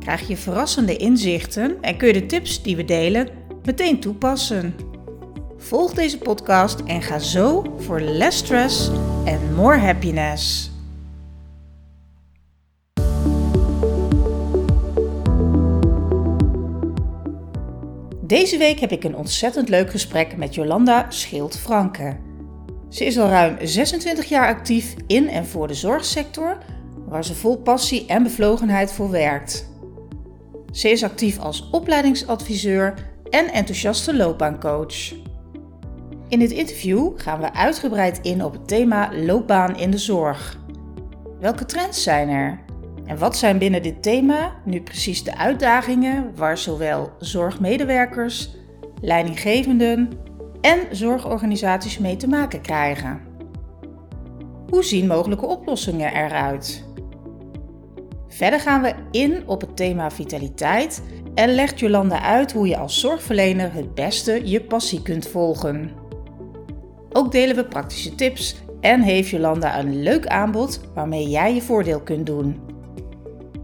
krijg je verrassende inzichten en kun je de tips die we delen meteen toepassen. Volg deze podcast en ga zo voor less stress en more happiness. Deze week heb ik een ontzettend leuk gesprek met Jolanda Schild-Franke. Ze is al ruim 26 jaar actief in en voor de zorgsector, waar ze vol passie en bevlogenheid voor werkt. Ze is actief als opleidingsadviseur en enthousiaste loopbaancoach. In dit interview gaan we uitgebreid in op het thema loopbaan in de zorg. Welke trends zijn er? En wat zijn binnen dit thema nu precies de uitdagingen waar zowel zorgmedewerkers, leidinggevenden en zorgorganisaties mee te maken krijgen? Hoe zien mogelijke oplossingen eruit? Verder gaan we in op het thema vitaliteit en legt Jolanda uit hoe je als zorgverlener het beste je passie kunt volgen. Ook delen we praktische tips en heeft Jolanda een leuk aanbod waarmee jij je voordeel kunt doen.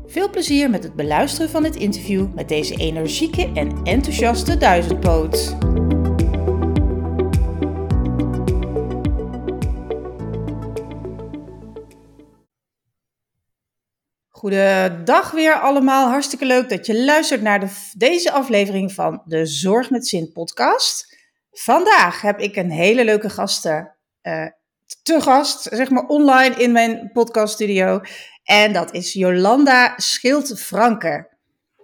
Veel plezier met het beluisteren van het interview met deze energieke en enthousiaste duizendpoot. Goedendag weer allemaal. Hartstikke leuk dat je luistert naar de, deze aflevering van de Zorg met Zin podcast. Vandaag heb ik een hele leuke gasten uh, te gast, zeg maar online in mijn podcaststudio. En dat is Jolanda Schild-Franke.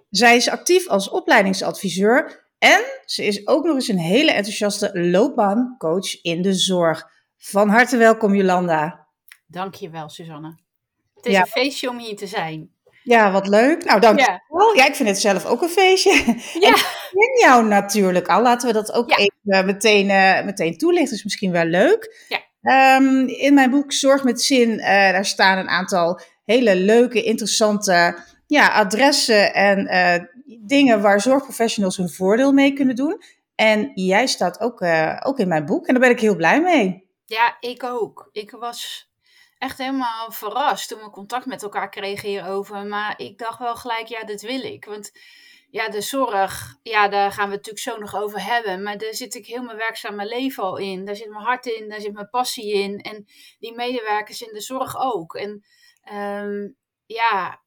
Zij is actief als opleidingsadviseur en ze is ook nog eens een hele enthousiaste loopbaancoach in de zorg. Van harte welkom Jolanda. Dankjewel Suzanne. Het is een feestje om hier te zijn. Ja, wat leuk. Nou, dank je wel. Ja, ik vind het zelf ook een feestje. Ja. En ik ken jou natuurlijk al. Laten we dat ook even meteen, uh, meteen toelichten. is misschien wel leuk. Ja. Um, in mijn boek Zorg met Zin, uh, daar staan een aantal hele leuke, interessante ja, adressen en uh, dingen waar zorgprofessionals hun voordeel mee kunnen doen. En jij staat ook, ook in mijn boek en daar ben ik heel blij mee. Ja, ik ook. Ik was echt helemaal verrast toen we contact met elkaar kregen hierover. Maar ik dacht wel gelijk, ja, dit wil ik. Want ja, de zorg, ja, daar gaan we het natuurlijk zo nog over hebben. Maar daar zit ik heel mijn werkzame leven al in. Daar zit mijn hart in, daar zit mijn passie in. En die medewerkers in de zorg ook. En um, ja,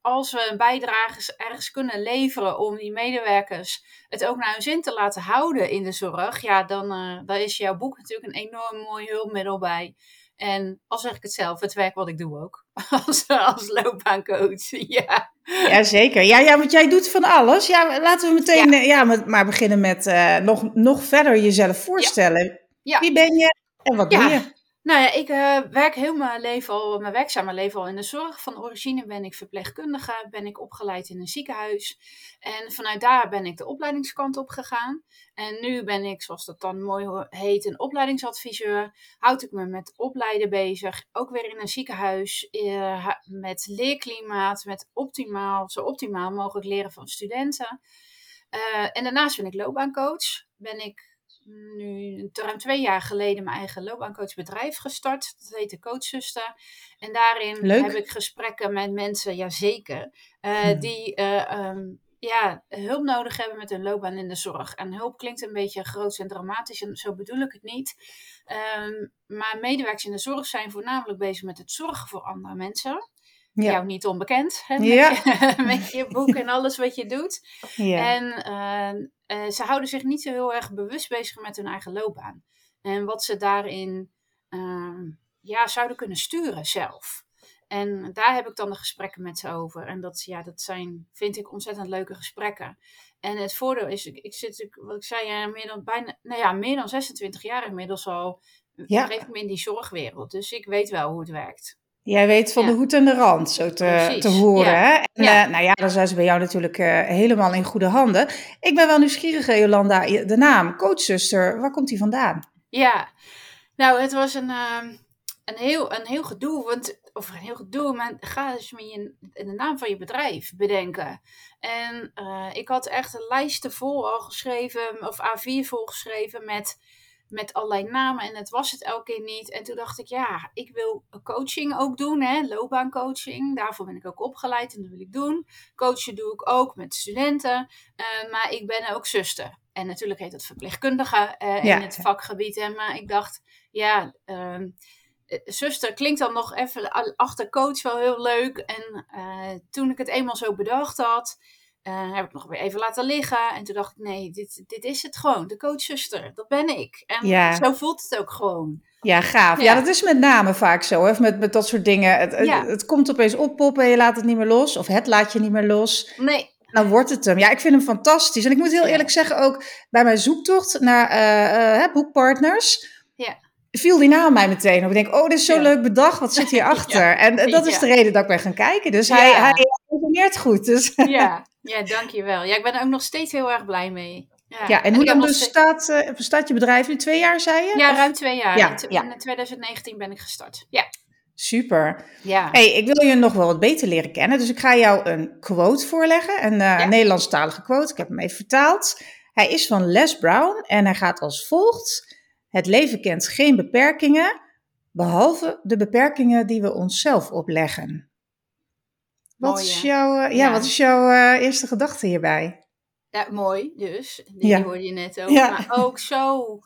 als we een bijdrage ergens kunnen leveren om die medewerkers het ook naar hun zin te laten houden in de zorg, ja, dan, uh, dan is jouw boek natuurlijk een enorm mooi hulpmiddel bij. En al zeg ik het zelf, het werk wat ik doe ook. Als, als loopbaancoach, ja. Jazeker. Ja, ja, want jij doet van alles. Ja, laten we meteen ja. Eh, ja maar beginnen met uh, nog, nog verder jezelf voorstellen. Ja. Wie ben je en wat doe je? Nou ja, ik uh, werk heel mijn leven al, mijn werkzame leven al in de zorg. Van origine ben ik verpleegkundige, ben ik opgeleid in een ziekenhuis. En vanuit daar ben ik de opleidingskant op gegaan. En nu ben ik, zoals dat dan mooi heet, een opleidingsadviseur. Houd ik me met opleiden bezig. Ook weer in een ziekenhuis. Uh, met leerklimaat, met optimaal, zo optimaal mogelijk leren van studenten. Uh, en daarnaast ben ik loopbaancoach. Ben ik nu ruim twee jaar geleden mijn eigen loopbaancoachbedrijf gestart. Dat heet de Coachzuster. En daarin heb ik gesprekken met mensen, ja zeker, uh, die uh, um, ja, hulp nodig hebben met hun loopbaan in de zorg. En hulp klinkt een beetje groot en dramatisch en zo bedoel ik het niet. Um, maar medewerkers in de zorg zijn voornamelijk bezig met het zorgen voor andere mensen. Ja. Jou niet onbekend hè, met, ja. je, met, je, boek en alles wat je doet. Ja. En uh, uh, ze houden zich niet zo heel erg bewust bezig met hun eigen loopbaan. En wat ze daarin uh, ja, zouden kunnen sturen zelf. En daar heb ik dan de gesprekken met ze over. En dat, ja, dat zijn, vind ik, ontzettend leuke gesprekken. En het voordeel is, ik, ik zit, wat ik zei, meer dan, bijna, nou ja, meer dan 26 jaar inmiddels al. Ja. ik me in die zorgwereld. Dus ik weet wel hoe het werkt. Jij weet van Ja. de hoed en de rand, zo te, te horen. ja. Hè? En Ja. eh, nou ja, dan zijn ze bij jou natuurlijk eh, helemaal in goede handen. Ik ben wel nieuwsgierig, hè, Jolanda. De naam, coachzuster, waar komt die vandaan? Ja, nou, het was een, ehm, een, heel, een heel gedoe. Want, of een heel gedoe, maar ga eens met je, de naam van je bedrijf bedenken. En eh, ik had echt een lijsten vol al geschreven, of A4 vol geschreven met, met allerlei namen. En het was het elke keer niet. En toen dacht ik, ja, ik wil coaching ook doen, hè, loopbaancoaching. Daarvoor ben ik ook opgeleid en dat wil ik doen. Coachen doe ik ook met studenten. Eh, maar ik ben ook zuster. En natuurlijk heet het verpleegkundige eh, Ja. in het vakgebied. Hè, maar ik dacht, ja, ehm, eh, zuster klinkt dan nog even achter coach wel heel leuk. En toen ik het eenmaal zo bedacht had, eh, heb ik nog weer even laten liggen. En toen dacht ik, nee, dit, dit is het gewoon. De coachzuster, dat ben ik. En Ja. zo voelt het ook gewoon. Ja, gaaf. Ja, Ja. dat is met name vaak zo, hè? Met, met dat soort dingen. Het, het- Ja. het komt opeens oppoppen en je laat het niet meer los. Of het laat je niet meer los. Nee, Nou wordt het hem. Ja, ik vind hem fantastisch. En ik moet heel eerlijk zeggen, ook bij mijn zoektocht naar eh, eh, boekpartners, Ja. viel die naam mij meteen op. Ik denk, oh, dit is zo Ja. leuk bedacht. Wat zit hierachter? En, en dat is Ja. de reden dat ik ben gaan kijken. Dus hij, hij resoneert goed. Dus, ja, ja, dankjewel. Ja, ik ben er ook nog steeds heel erg blij mee. Ja, ja, en hoe lang nog dus steeds- staat, eh, bestaat je bedrijf nu? Twee jaar, zei je? Ja, Of- ruim twee jaar. Ja, in, t- ja. in 2019 ben ik gestart. Ja. Super. Ja. hey, ik wil je nog wel wat beter leren kennen. Dus ik ga jou een quote voorleggen. Een eh, Ja. Nederlandstalige quote. Ik heb hem even vertaald. Hij is van Les Brown en hij gaat als volgt. Het leven kent geen beperkingen, behalve de beperkingen die we onszelf opleggen. Wat is jouw, eh, ja, Ja. wat is jouw eh, eerste gedachte hierbij? Ja, mooi dus. Die Ja. hoorde je net ook. Ja. Maar ook zo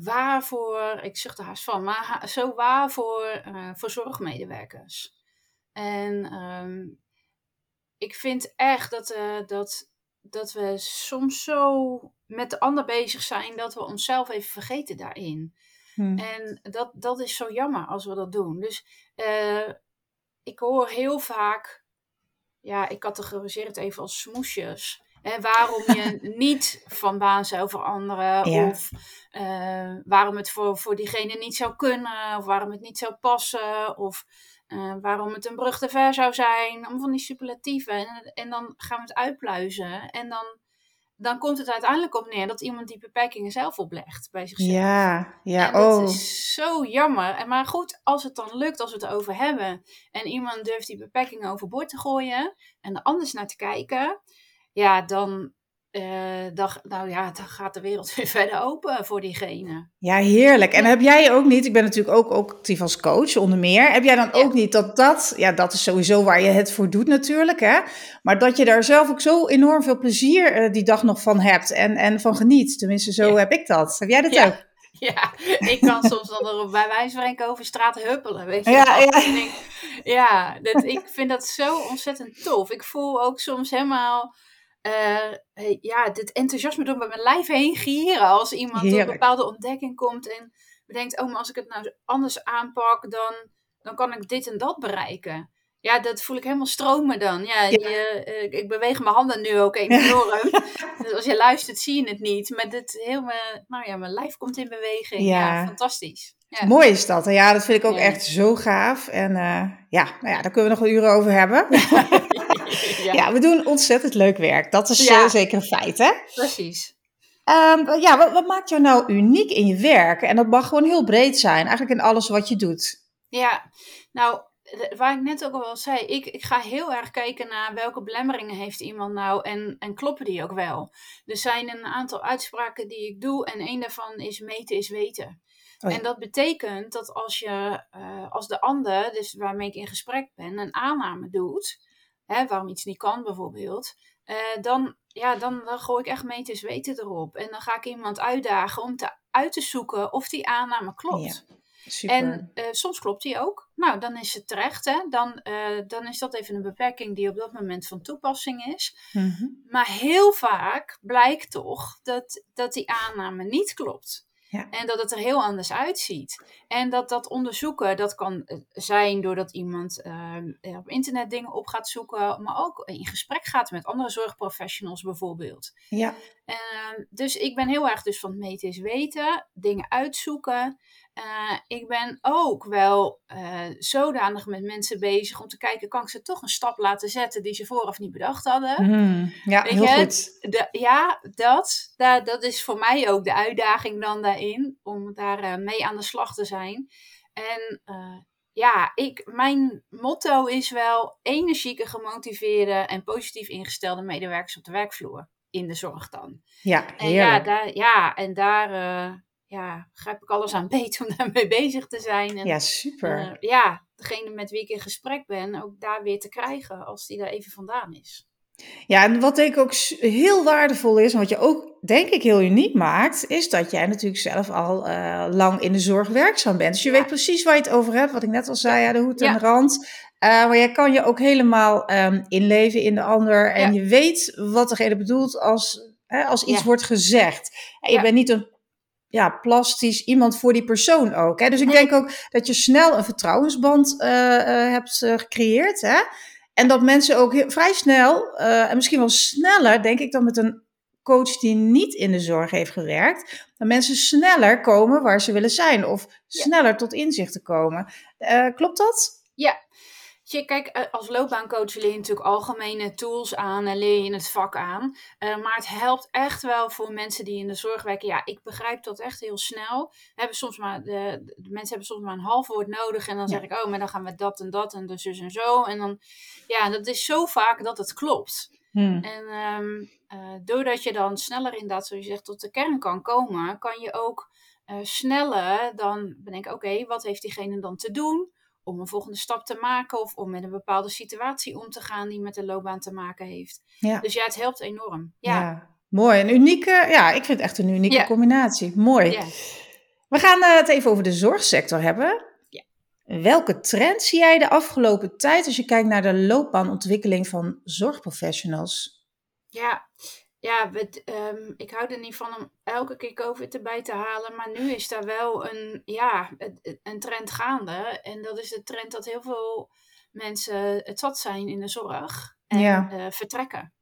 waar voor, ik zucht er haast van, maar ha- zo waar voor, eh, voor zorgmedewerkers. En ehm, ik vind echt dat, dat, dat we soms zo met de ander bezig zijn dat we onszelf even vergeten daarin. Hm. En dat, dat is zo jammer als we dat doen. Dus ik hoor heel vaak, ja, ik categoriseer het even als smoesjes. Hè, waarom je niet van baan zou veranderen. Ja. Of eh, waarom het voor, voor diegene niet zou kunnen. Of waarom het niet zou passen. Of eh, waarom het een brug te ver zou zijn. Allemaal van die superlatieven. En, en dan gaan we het uitpluizen. En dan, dan komt het uiteindelijk op neer dat iemand die beperkingen zelf oplegt bij zichzelf. Ja, ja, En dat oh. is zo jammer. En Maar goed, als het dan lukt, als we het over hebben. En iemand durft die beperkingen overboord te gooien. En er anders naar te kijken. Ja, dan, dan, nou ja, dan gaat de wereld weer verder open voor diegene. Ja, heerlijk. En heb jij ook niet, ik ben natuurlijk ook, ook actief als coach onder meer, heb jij dan Ja. ook niet dat dat, ja dat is sowieso waar je het voor doet natuurlijk hè, maar dat je daar zelf ook zo enorm veel plezier eh, die dag nog van hebt en, en van geniet. Tenminste, zo Ja. heb ik dat. Heb jij dat ook? Ja, ik kan soms dan bij wijze van over straat huppelen, weet je Ja, ja. Ik denk, ja dat, ik vind dat zo ontzettend tof. Ik voel ook soms helemaal, eh, ja, dit enthousiasme door mijn lijf heen gieren. Als iemand tot een bepaalde ontdekking komt en bedenkt, oh, maar als ik het nou anders aanpak, dan, dan kan ik dit en dat bereiken. Ja, dat voel ik helemaal stromen dan. Ja, Ja. Je, eh, ik beweeg mijn handen nu ook enorm. Dus als je luistert, zie je het niet. Maar dit heel mijn, nou ja, mijn lijf komt in beweging. Ja, Ja. fantastisch. Ja. Mooi is dat. En ja, dat vind ik ook echt zo gaaf. En eh, ja, nou ja, daar kunnen we nog wel uren over hebben. ja, Ja, we doen ontzettend leuk werk. Dat is Ja. eh, zeker een feit, hè? precies. Ehm, ja, wat, wat maakt jou nou uniek in je werk? En dat mag gewoon heel breed zijn, eigenlijk in alles wat je doet. Ja, nou, waar ik net ook al zei, ik, ik ga heel erg kijken naar welke belemmeringen heeft iemand nou en, en kloppen die ook wel. Er zijn een aantal uitspraken die ik doe en een daarvan is meten is weten. Oh ja. En dat betekent dat als je, eh, als de ander, dus waarmee ik in gesprek ben, een aanname doet, hè, waarom iets niet kan bijvoorbeeld, eh, dan, ja, dan, dan gooi ik echt meten is weten erop. En dan ga ik iemand uitdagen om te, uit te zoeken of die aanname klopt. Super. En eh, soms klopt die ook. Nou, dan is het terecht. Hè? Dan, eh, dan is dat even een beperking die op dat moment van toepassing is. Mhm. Maar heel vaak blijkt toch dat, dat die aanname niet klopt. Ja. En dat het er heel anders uitziet. En dat dat onderzoeken, dat kan eh, zijn doordat iemand eh, op internet dingen op gaat zoeken. Maar ook in gesprek gaat met andere zorgprofessionals bijvoorbeeld. Ja, Ehm, dus ik ben heel erg dus van het meten is weten, dingen uitzoeken. Uh, ik ben ook wel uh, zodanig met mensen bezig om te kijken, kan ik ze toch een stap laten zetten die ze vooraf niet bedacht hadden? Mm, ja, Weet heel je, goed. de- ja, dat, dat, dat is voor mij ook de uitdaging dan daarin, om daar eh, mee aan de slag te zijn. En eh, ja, ik, mijn motto is wel energieke, gemotiveerde en positief ingestelde medewerkers op de werkvloer. In de zorg dan. Ja, En ja, daar, ja, en daar eh, ja, grijp ik alles aan beet om daarmee bezig te zijn. En Ja, super. eh, ja, degene met wie ik in gesprek ben, ook daar weer te krijgen als die daar even vandaan is. Ja, en wat denk ik ook heel waardevol is, en wat je ook denk ik heel uniek maakt, is dat jij natuurlijk zelf al eh, lang in de zorg werkzaam bent. Dus je Ja. weet precies waar je het over hebt, wat ik net al zei, ja, de hoed en Ja. de rand. Eh, maar jij kan je ook helemaal ehm, inleven in de ander en Ja. je weet wat degene bedoelt als, hè, als iets Ja. wordt gezegd. En je Ja. bent niet een ja, plastisch iemand voor die persoon ook. Hè? Dus ik denk ook dat je snel een vertrouwensband eh, eh, hebt gecreëerd. Hè? En dat mensen ook heel- vrij snel, en misschien wel sneller, denk ik, dan met een coach die niet in de zorg heeft gewerkt, dat mensen sneller komen waar ze willen zijn of sneller tot inzichten komen. Klopt dat? Je, kijk, eh, als loopbaancoach leer je natuurlijk algemene tools aan en leer je het vak aan. Eh, maar het helpt echt wel voor mensen die in de zorg werken. Ja, ik begrijp dat echt heel snel. We hebben soms maar, de, de mensen hebben soms maar een half woord nodig. En dan Ja. zeg ik, oh, maar dan gaan we dat en dat en dus, dus en zo. En dan, ja, dat is zo vaak dat het klopt. Hmm. En ehm, eh, doordat je dan sneller inderdaad, zoals je zegt, tot de kern kan komen, kan je ook sneller dan bedenken, oké, wat heeft diegene dan te doen om een volgende stap te maken of om met een bepaalde situatie om te gaan die met de loopbaan te maken heeft. Ja. Dus ja, het helpt enorm. Ja. Ja, mooi. Een unieke, ja, ik vind het echt een unieke Ja. combinatie. Mooi. ja. We gaan eh, het even over de zorgsector hebben. Ja. Welke trend zie jij de afgelopen tijd als je kijkt naar de loopbaanontwikkeling van zorgprofessionals? Ja, ja we- ehm, ik hou er niet van om elke keer COVID erbij te halen. Maar nu is daar wel een, ja, een- trend gaande. En dat is de trend dat heel veel mensen het zat zijn in de zorg. En Ja. eh, vertrekken.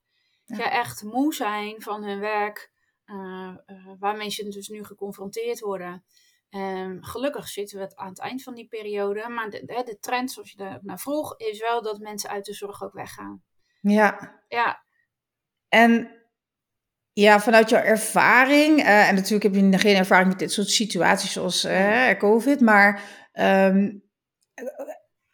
Ja. Ja. echt moe zijn van hun werk. eh, eh, waarmee ze dus nu geconfronteerd worden. Ehm, gelukkig zitten we het aan het eind van die periode. Maar de, de, de trend, zoals je daar naar vroeg, is wel dat mensen uit de zorg ook weggaan. Ja, Ja, en ja, vanuit jouw ervaring, eh, en natuurlijk heb je geen ervaring met dit soort situaties zoals eh, COVID, maar ehm,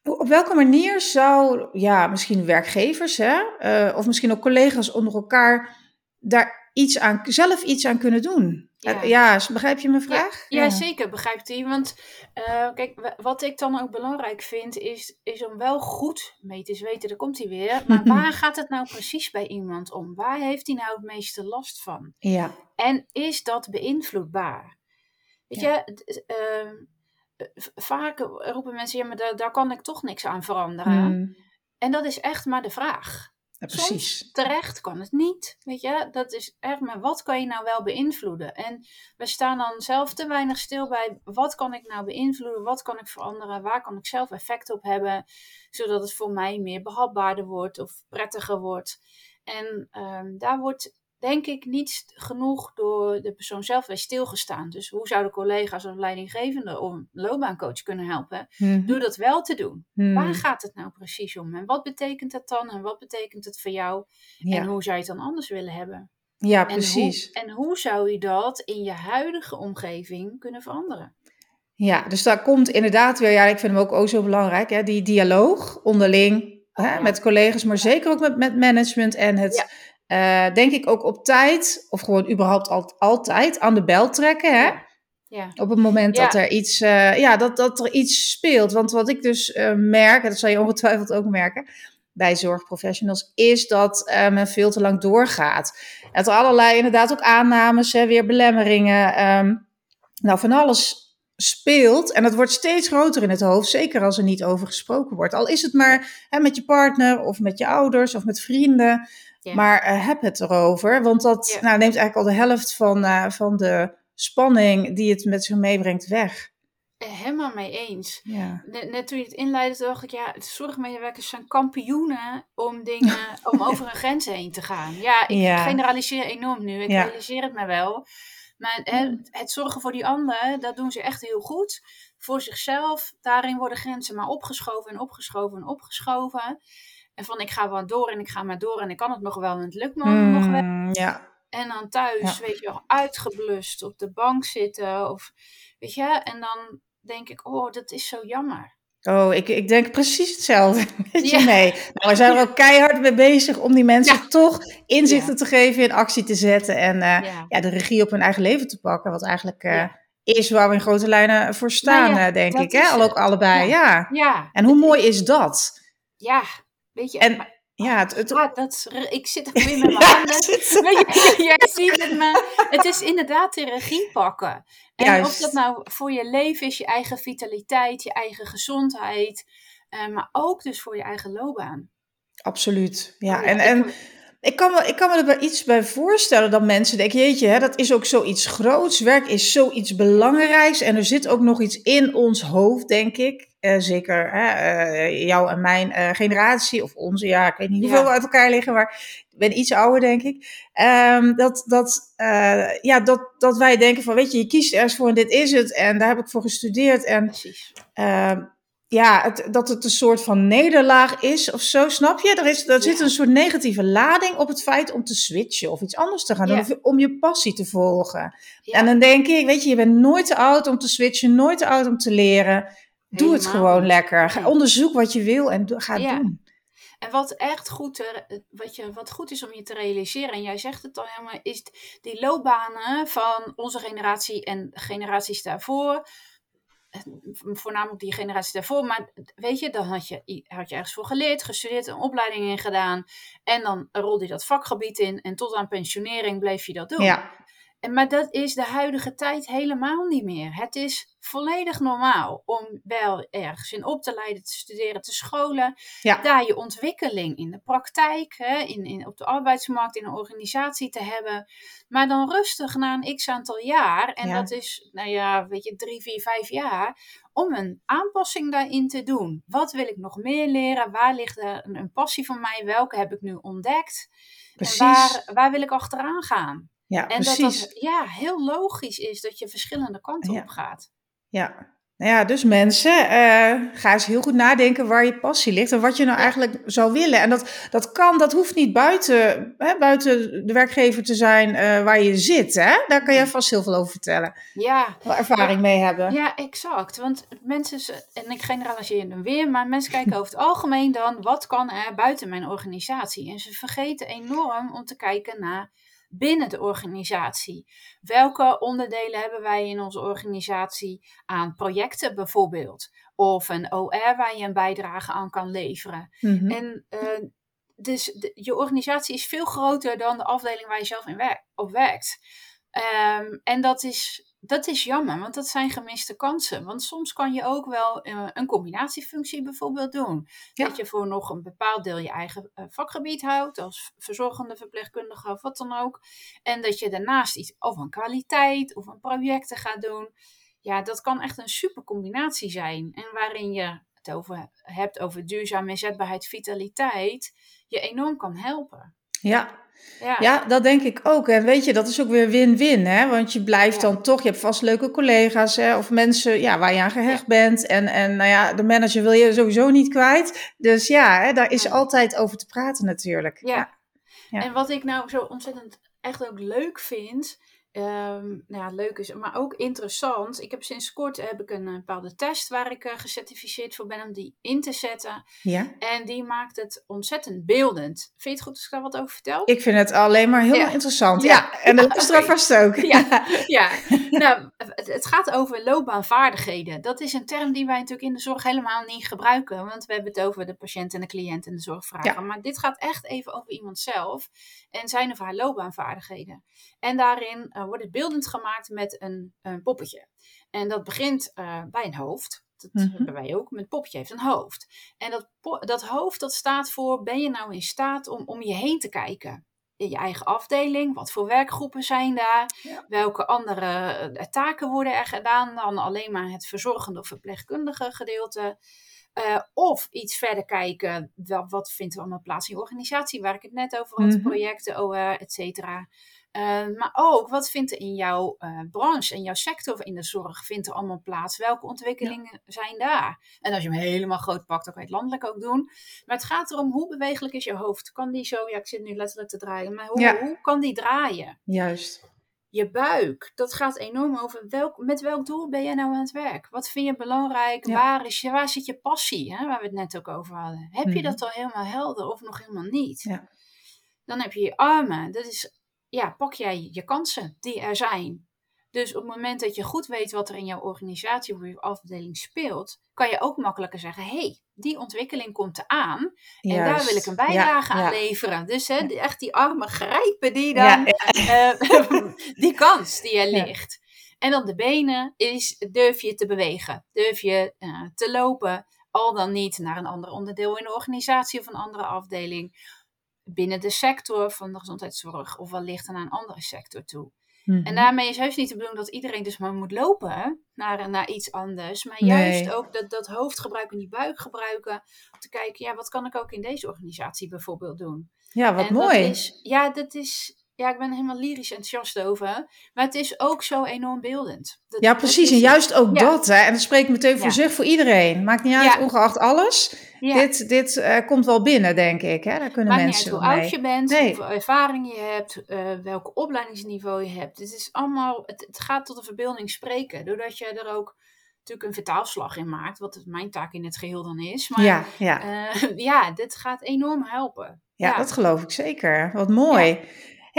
op welke manier zou, ja, misschien werkgevers, hè, eh, of misschien ook collega's onder elkaar, daar iets aan, zelf iets aan kunnen doen? Ja. Eh, ja, begrijp je mijn vraag? Ja, zeker begrijpt hij. Want eh, kijk, wa- wat ik dan ook belangrijk vind, is, is om wel goed mee te weten, daar komt hij weer. Maar waar gaat het nou precies bij iemand om? Waar heeft hij nou het meeste last van? Ja, En is dat beïnvloedbaar? Weet Ja. je, ehm, eh, vaak roepen mensen, ja, maar daar, daar kan ik toch niks aan veranderen. Hmm, En dat is echt maar de vraag. Ja, Soms precies. terecht kan het niet. Weet je, dat is echt, maar wat kan je nou wel beïnvloeden? En we staan dan zelf te weinig stil bij wat kan ik nou beïnvloeden? Wat kan ik veranderen? Waar kan ik zelf effect op hebben? Zodat het voor mij meer behapbaarder wordt of prettiger wordt. En ehm, daar wordt denk ik niet genoeg door de persoon zelf bij stilgestaan. Dus hoe zouden collega's of leidinggevende of een loopbaancoach kunnen helpen? Mhm. Door dat wel te doen. Hmm, Waar gaat het nou precies om? En wat betekent het dan? En wat betekent het voor jou? ja. En hoe zou je het dan anders willen hebben? ja, En precies. hoe, en hoe zou je dat in je huidige omgeving kunnen veranderen? Ja, dus daar komt inderdaad weer, ja, ik vind hem ook zo belangrijk, hè, die dialoog onderling hè, Ja. met collega's, maar zeker ook met, met management en het, eh, denk ik ook op tijd, of gewoon überhaupt al, altijd, aan de bel trekken, hè, Ja. Op het moment Ja. dat er iets, eh, ja, dat, dat er iets speelt. Want wat ik dus eh, merk, en dat zal je ongetwijfeld ook merken, bij zorgprofessionals, is dat men veel te lang doorgaat. Dat er allerlei inderdaad ook aannames, hè, weer belemmeringen, ehm, nou van alles speelt. En dat wordt steeds groter in het hoofd, zeker als er niet over gesproken wordt. Al is het maar hè, met je partner of met je ouders of met vrienden. Ja. Maar eh, heb het erover, want dat Ja. nou, neemt eigenlijk al de helft van, eh, van de spanning die het met zich meebrengt weg. Eh, Helemaal mee eens. Ja. Net, net toen je het inleidde, dacht ik, ja, de zorgmedewerkers zijn kampioenen om dingen, om over een grens heen te gaan. Ja, ik generaliseer enorm nu, ik realiseer het me wel. Maar het, het zorgen voor die ander, dat doen ze echt heel goed. Voor zichzelf, daarin worden grenzen maar opgeschoven en opgeschoven en opgeschoven. En van ik ga wel door en ik ga maar door en ik kan het nog wel en het lukt me nog wel. Hmm, ja. En dan thuis, weet je wel, uitgeblust op de bank zitten. Of, weet je, en dan denk ik, oh, dat is zo jammer. Oh, ik, ik denk precies hetzelfde met je mee. Nou, we zijn er ook keihard mee bezig om die mensen toch inzichten te geven, in actie te zetten en uh, ja. de regie op hun eigen leven te pakken. Wat eigenlijk uh, is waar we in grote lijnen voor staan, nou denk ik. Hè? Al ook allebei, ja. ja. En hoe mooi is dat? Ja, weet je. En, ja, het, het... Ah, dat, ik zit er weer met mijn handen. je, jij ziet het, maar het is inderdaad de regie pakken. En Juist. of dat nou voor je leven is, je eigen vitaliteit, je eigen gezondheid, uh, maar ook dus voor je eigen loopbaan. Absoluut, ja. Oh en, en ik kan, me, ik kan me er iets bij voorstellen dat mensen denken, jeetje, hè, dat is ook zoiets groots. Werk is zoiets belangrijks en er zit ook nog iets in ons hoofd, denk ik. Uh, zeker uh, jou en mijn uh, generatie, of onze, ja, ik weet niet hoeveel ja. we uit elkaar liggen, maar ik ben iets ouder, denk ik. Um, dat, dat, ja, dat, dat wij denken van, weet je, je kiest ergens voor en dit is het. En daar heb ik voor gestudeerd. En Precies. Ehm, ja, het, dat het een soort van nederlaag is of zo, snap je? Er, is, er zit een soort negatieve lading op het feit om te switchen of iets anders te gaan doen, of om je passie te volgen. Ja. En dan denk ik, weet je, je bent nooit te oud om te switchen, nooit te oud om te leren. Doe het gewoon lekker. Ga, onderzoek wat je wil en ga het doen. En wat echt goed, wat, je, wat goed is om je te realiseren, en jij zegt het al helemaal, is die loopbanen van onze generatie en generaties daarvoor voornamelijk die generatie daarvoor. Maar weet je, dan had je, had je ergens voor geleerd, gestudeerd, een opleiding in gedaan. En dan rolde je dat vakgebied in. En tot aan pensionering bleef je dat doen. En, maar dat is de huidige tijd helemaal niet meer. Het is volledig normaal om wel ergens in op te leiden, te studeren, te scholen. Ja. Daar je ontwikkeling in de praktijk, hè, in, in, op de arbeidsmarkt, in een organisatie te hebben. Maar dan rustig na een x aantal jaar, en dat is, nou ja, weet je, drie, vier, vijf jaar, om een aanpassing daarin te doen. Wat wil ik nog meer leren? Waar ligt een, een passie van mij? Welke heb ik nu ontdekt? Precies. En waar, waar wil ik achteraan gaan? Ja, en precies. dat dat ja, heel logisch is dat je verschillende kanten op gaat. Ja, nou ja, dus mensen, uh, ga eens heel goed nadenken waar je passie ligt en wat je nou eigenlijk zou willen. En dat, dat kan, dat hoeft niet buiten, hè, buiten de werkgever te zijn uh, waar je zit. Hè? Daar kan jij vast heel veel over vertellen. Ja. Wel ervaring mee hebben. Ja, exact. Want mensen, en ik generaliseer hem weer, maar mensen kijken over het algemeen dan, wat kan er buiten mijn organisatie? En ze vergeten enorm om te kijken naar binnen de organisatie. Welke onderdelen hebben wij in onze organisatie aan projecten bijvoorbeeld? Of een OR waar je een bijdrage aan kan leveren. Mhm. En uh, dus de, je organisatie is veel groter dan de afdeling waar je zelf in werk, op werkt. Um, en dat is dat is jammer, want dat zijn gemiste kansen. Want soms kan je ook wel uh, een combinatiefunctie bijvoorbeeld doen. Dat je voor nog een bepaald deel je eigen uh, vakgebied houdt, als verzorgende verpleegkundige of wat dan ook. En dat je daarnaast iets of een kwaliteit of een projecten gaat doen. Ja, dat kan echt een super combinatie zijn. En waarin je het over hebt over duurzame inzetbaarheid, vitaliteit, je enorm kan helpen. Ja, ja. ja, dat denk ik ook. En weet je, dat is ook weer win-win, hè? Want je blijft dan toch, je hebt vast leuke collega's hè? of mensen ja, waar je aan gehecht bent. En, en nou ja, de manager wil je sowieso niet kwijt. Dus ja, hè, daar is altijd over te praten natuurlijk. Ja. En wat ik nou zo ontzettend echt ook leuk vind, Um, nou ja, leuk is, maar ook interessant. Ik heb sinds kort heb ik een, bepaalde test waar ik uh, gecertificeerd voor ben om die in te zetten. Ja. En die maakt het ontzettend beeldend. Vind je het goed als ik daar wat over vertel? Ik vind het alleen maar heel interessant. Ja, en de luisteraar okay. vast ook. Ja, ja. nou, het, het, gaat over loopbaanvaardigheden. Dat is een term die wij natuurlijk in de zorg helemaal niet gebruiken. Want we hebben het over de patiënt en de cliënt en de zorgvragen. Maar dit gaat echt even over iemand zelf en zijn of haar loopbaanvaardigheden. En daarin wordt het beeldend gemaakt met een, een poppetje. En dat begint uh, bij een hoofd. Dat mm -hmm. hebben wij ook. Met poppetje heeft een hoofd. En dat, dat hoofd dat staat voor, ben je nou in staat om om je heen te kijken? In je eigen afdeling, wat voor werkgroepen zijn daar? Ja. Welke andere uh, taken worden er gedaan dan alleen maar het verzorgende of verpleegkundige gedeelte? Uh, of iets verder kijken, wat, wat vindt er allemaal plaats in je organisatie, waar ik het net over had, mm -hmm. projecten, OR, et cetera. Eh, maar ook, wat vindt er in jouw uh, branche, in jouw sector in de zorg, vindt er allemaal plaats? Welke ontwikkelingen zijn daar? En als je hem helemaal groot pakt, dan kan je het landelijk ook doen. Maar het gaat erom, hoe bewegelijk is je hoofd? Kan die zo, ja, ik zit nu letterlijk te draaien, maar hoe, hoe kan die draaien? Juist. Je buik, dat gaat enorm over welk, met welk doel ben jij nou aan het werk? Wat vind je belangrijk? Waar, is je, waar zit je passie, hè, waar we het net ook over hadden? Heb je mhm. dat al helemaal helder of nog helemaal niet? Ja. Dan heb je je armen. Dat is ja, pak jij je kansen die er zijn. Dus op het moment dat je goed weet wat er in jouw organisatie of je afdeling speelt, kan je ook makkelijker zeggen: hé, hey, die ontwikkeling komt aan en daar wil ik een bijdrage aan leveren. Dus hè, echt die armen grijpen die dan, uh, die kans die er ligt. En dan de benen is, durf je te bewegen, durf je uh, te lopen, al dan niet naar een ander onderdeel in de organisatie of een andere afdeling binnen de sector van de gezondheidszorg of wellicht naar een andere sector toe. En mhm. daarmee is heus niet de bedoeling dat iedereen dus maar moet lopen naar, naar iets anders. Maar juist ook dat, dat hoofd en die buik gebruiken. Om te kijken, ja, wat kan ik ook in deze organisatie bijvoorbeeld doen? Ja, wat mooi. Is, ja, dat is, ja, ik ben helemaal lyrisch enthousiast over. Maar het is ook zo enorm beeldend. ja, precies. en juist ook dat. Hè? En dat spreekt meteen voor zich, voor iedereen. Maakt niet uit, ongeacht alles. Dit, dit uh, komt wel binnen, denk ik. Hè? Daar kunnen Maakt mensen niet uit hoe oud je bent, hoeveel ervaring je hebt, uh, welk opleidingsniveau je hebt. Het, is allemaal, het, het, gaat tot de verbeelding spreken. Doordat je er ook natuurlijk een vertaalslag in maakt. Wat mijn taak in het geheel dan is. Maar ja, ja. Uh, ja dit gaat enorm helpen. Ja, dat geloof ik zeker. Wat mooi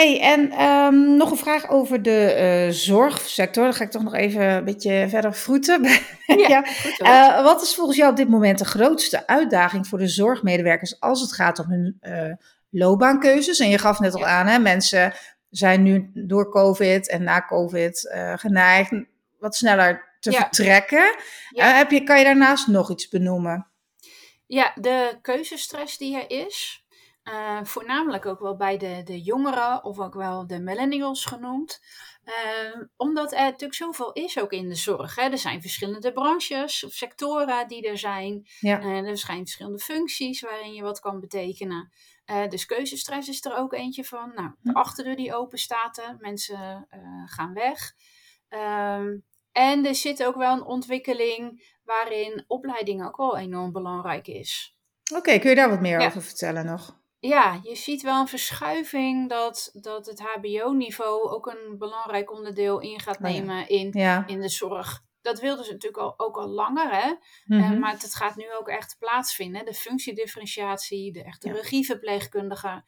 hey, en ehm, nog een vraag over de uh, zorgsector. Dan ga ik toch nog even een beetje verder vroeten. Ja, uh, wat is volgens jou op dit moment de grootste uitdaging voor de zorgmedewerkers als het gaat om hun uh, loopbaankeuzes? En je gaf net al aan, hè, mensen zijn nu door COVID en na COVID geneigd wat sneller te vertrekken. heb je, kan je daarnaast nog iets benoemen? Ja, de keuzestress die er is. Uh, voornamelijk ook wel bij de, de jongeren of ook wel de millennials genoemd. Uh, omdat er natuurlijk zoveel is ook in de zorg. Hè. Er zijn verschillende branches of sectoren die er zijn. Ja. Uh, er zijn verschillende functies waarin je wat kan betekenen. dus keuzestress is er ook eentje van. Nou, de achterdeur die open staat, mensen gaan weg. Ehm, en er zit ook wel een ontwikkeling waarin opleiding ook wel enorm belangrijk is. Oké, kun je daar wat meer over vertellen nog? Ja, je ziet wel een verschuiving dat, dat het HBO-niveau ook een belangrijk onderdeel in gaat oh nemen in, in de zorg. Dat wilden ze natuurlijk al, ook al langer, hè? Mm maar het gaat nu ook echt plaatsvinden. De functiedifferentiatie, de echte ja. regieverpleegkundige.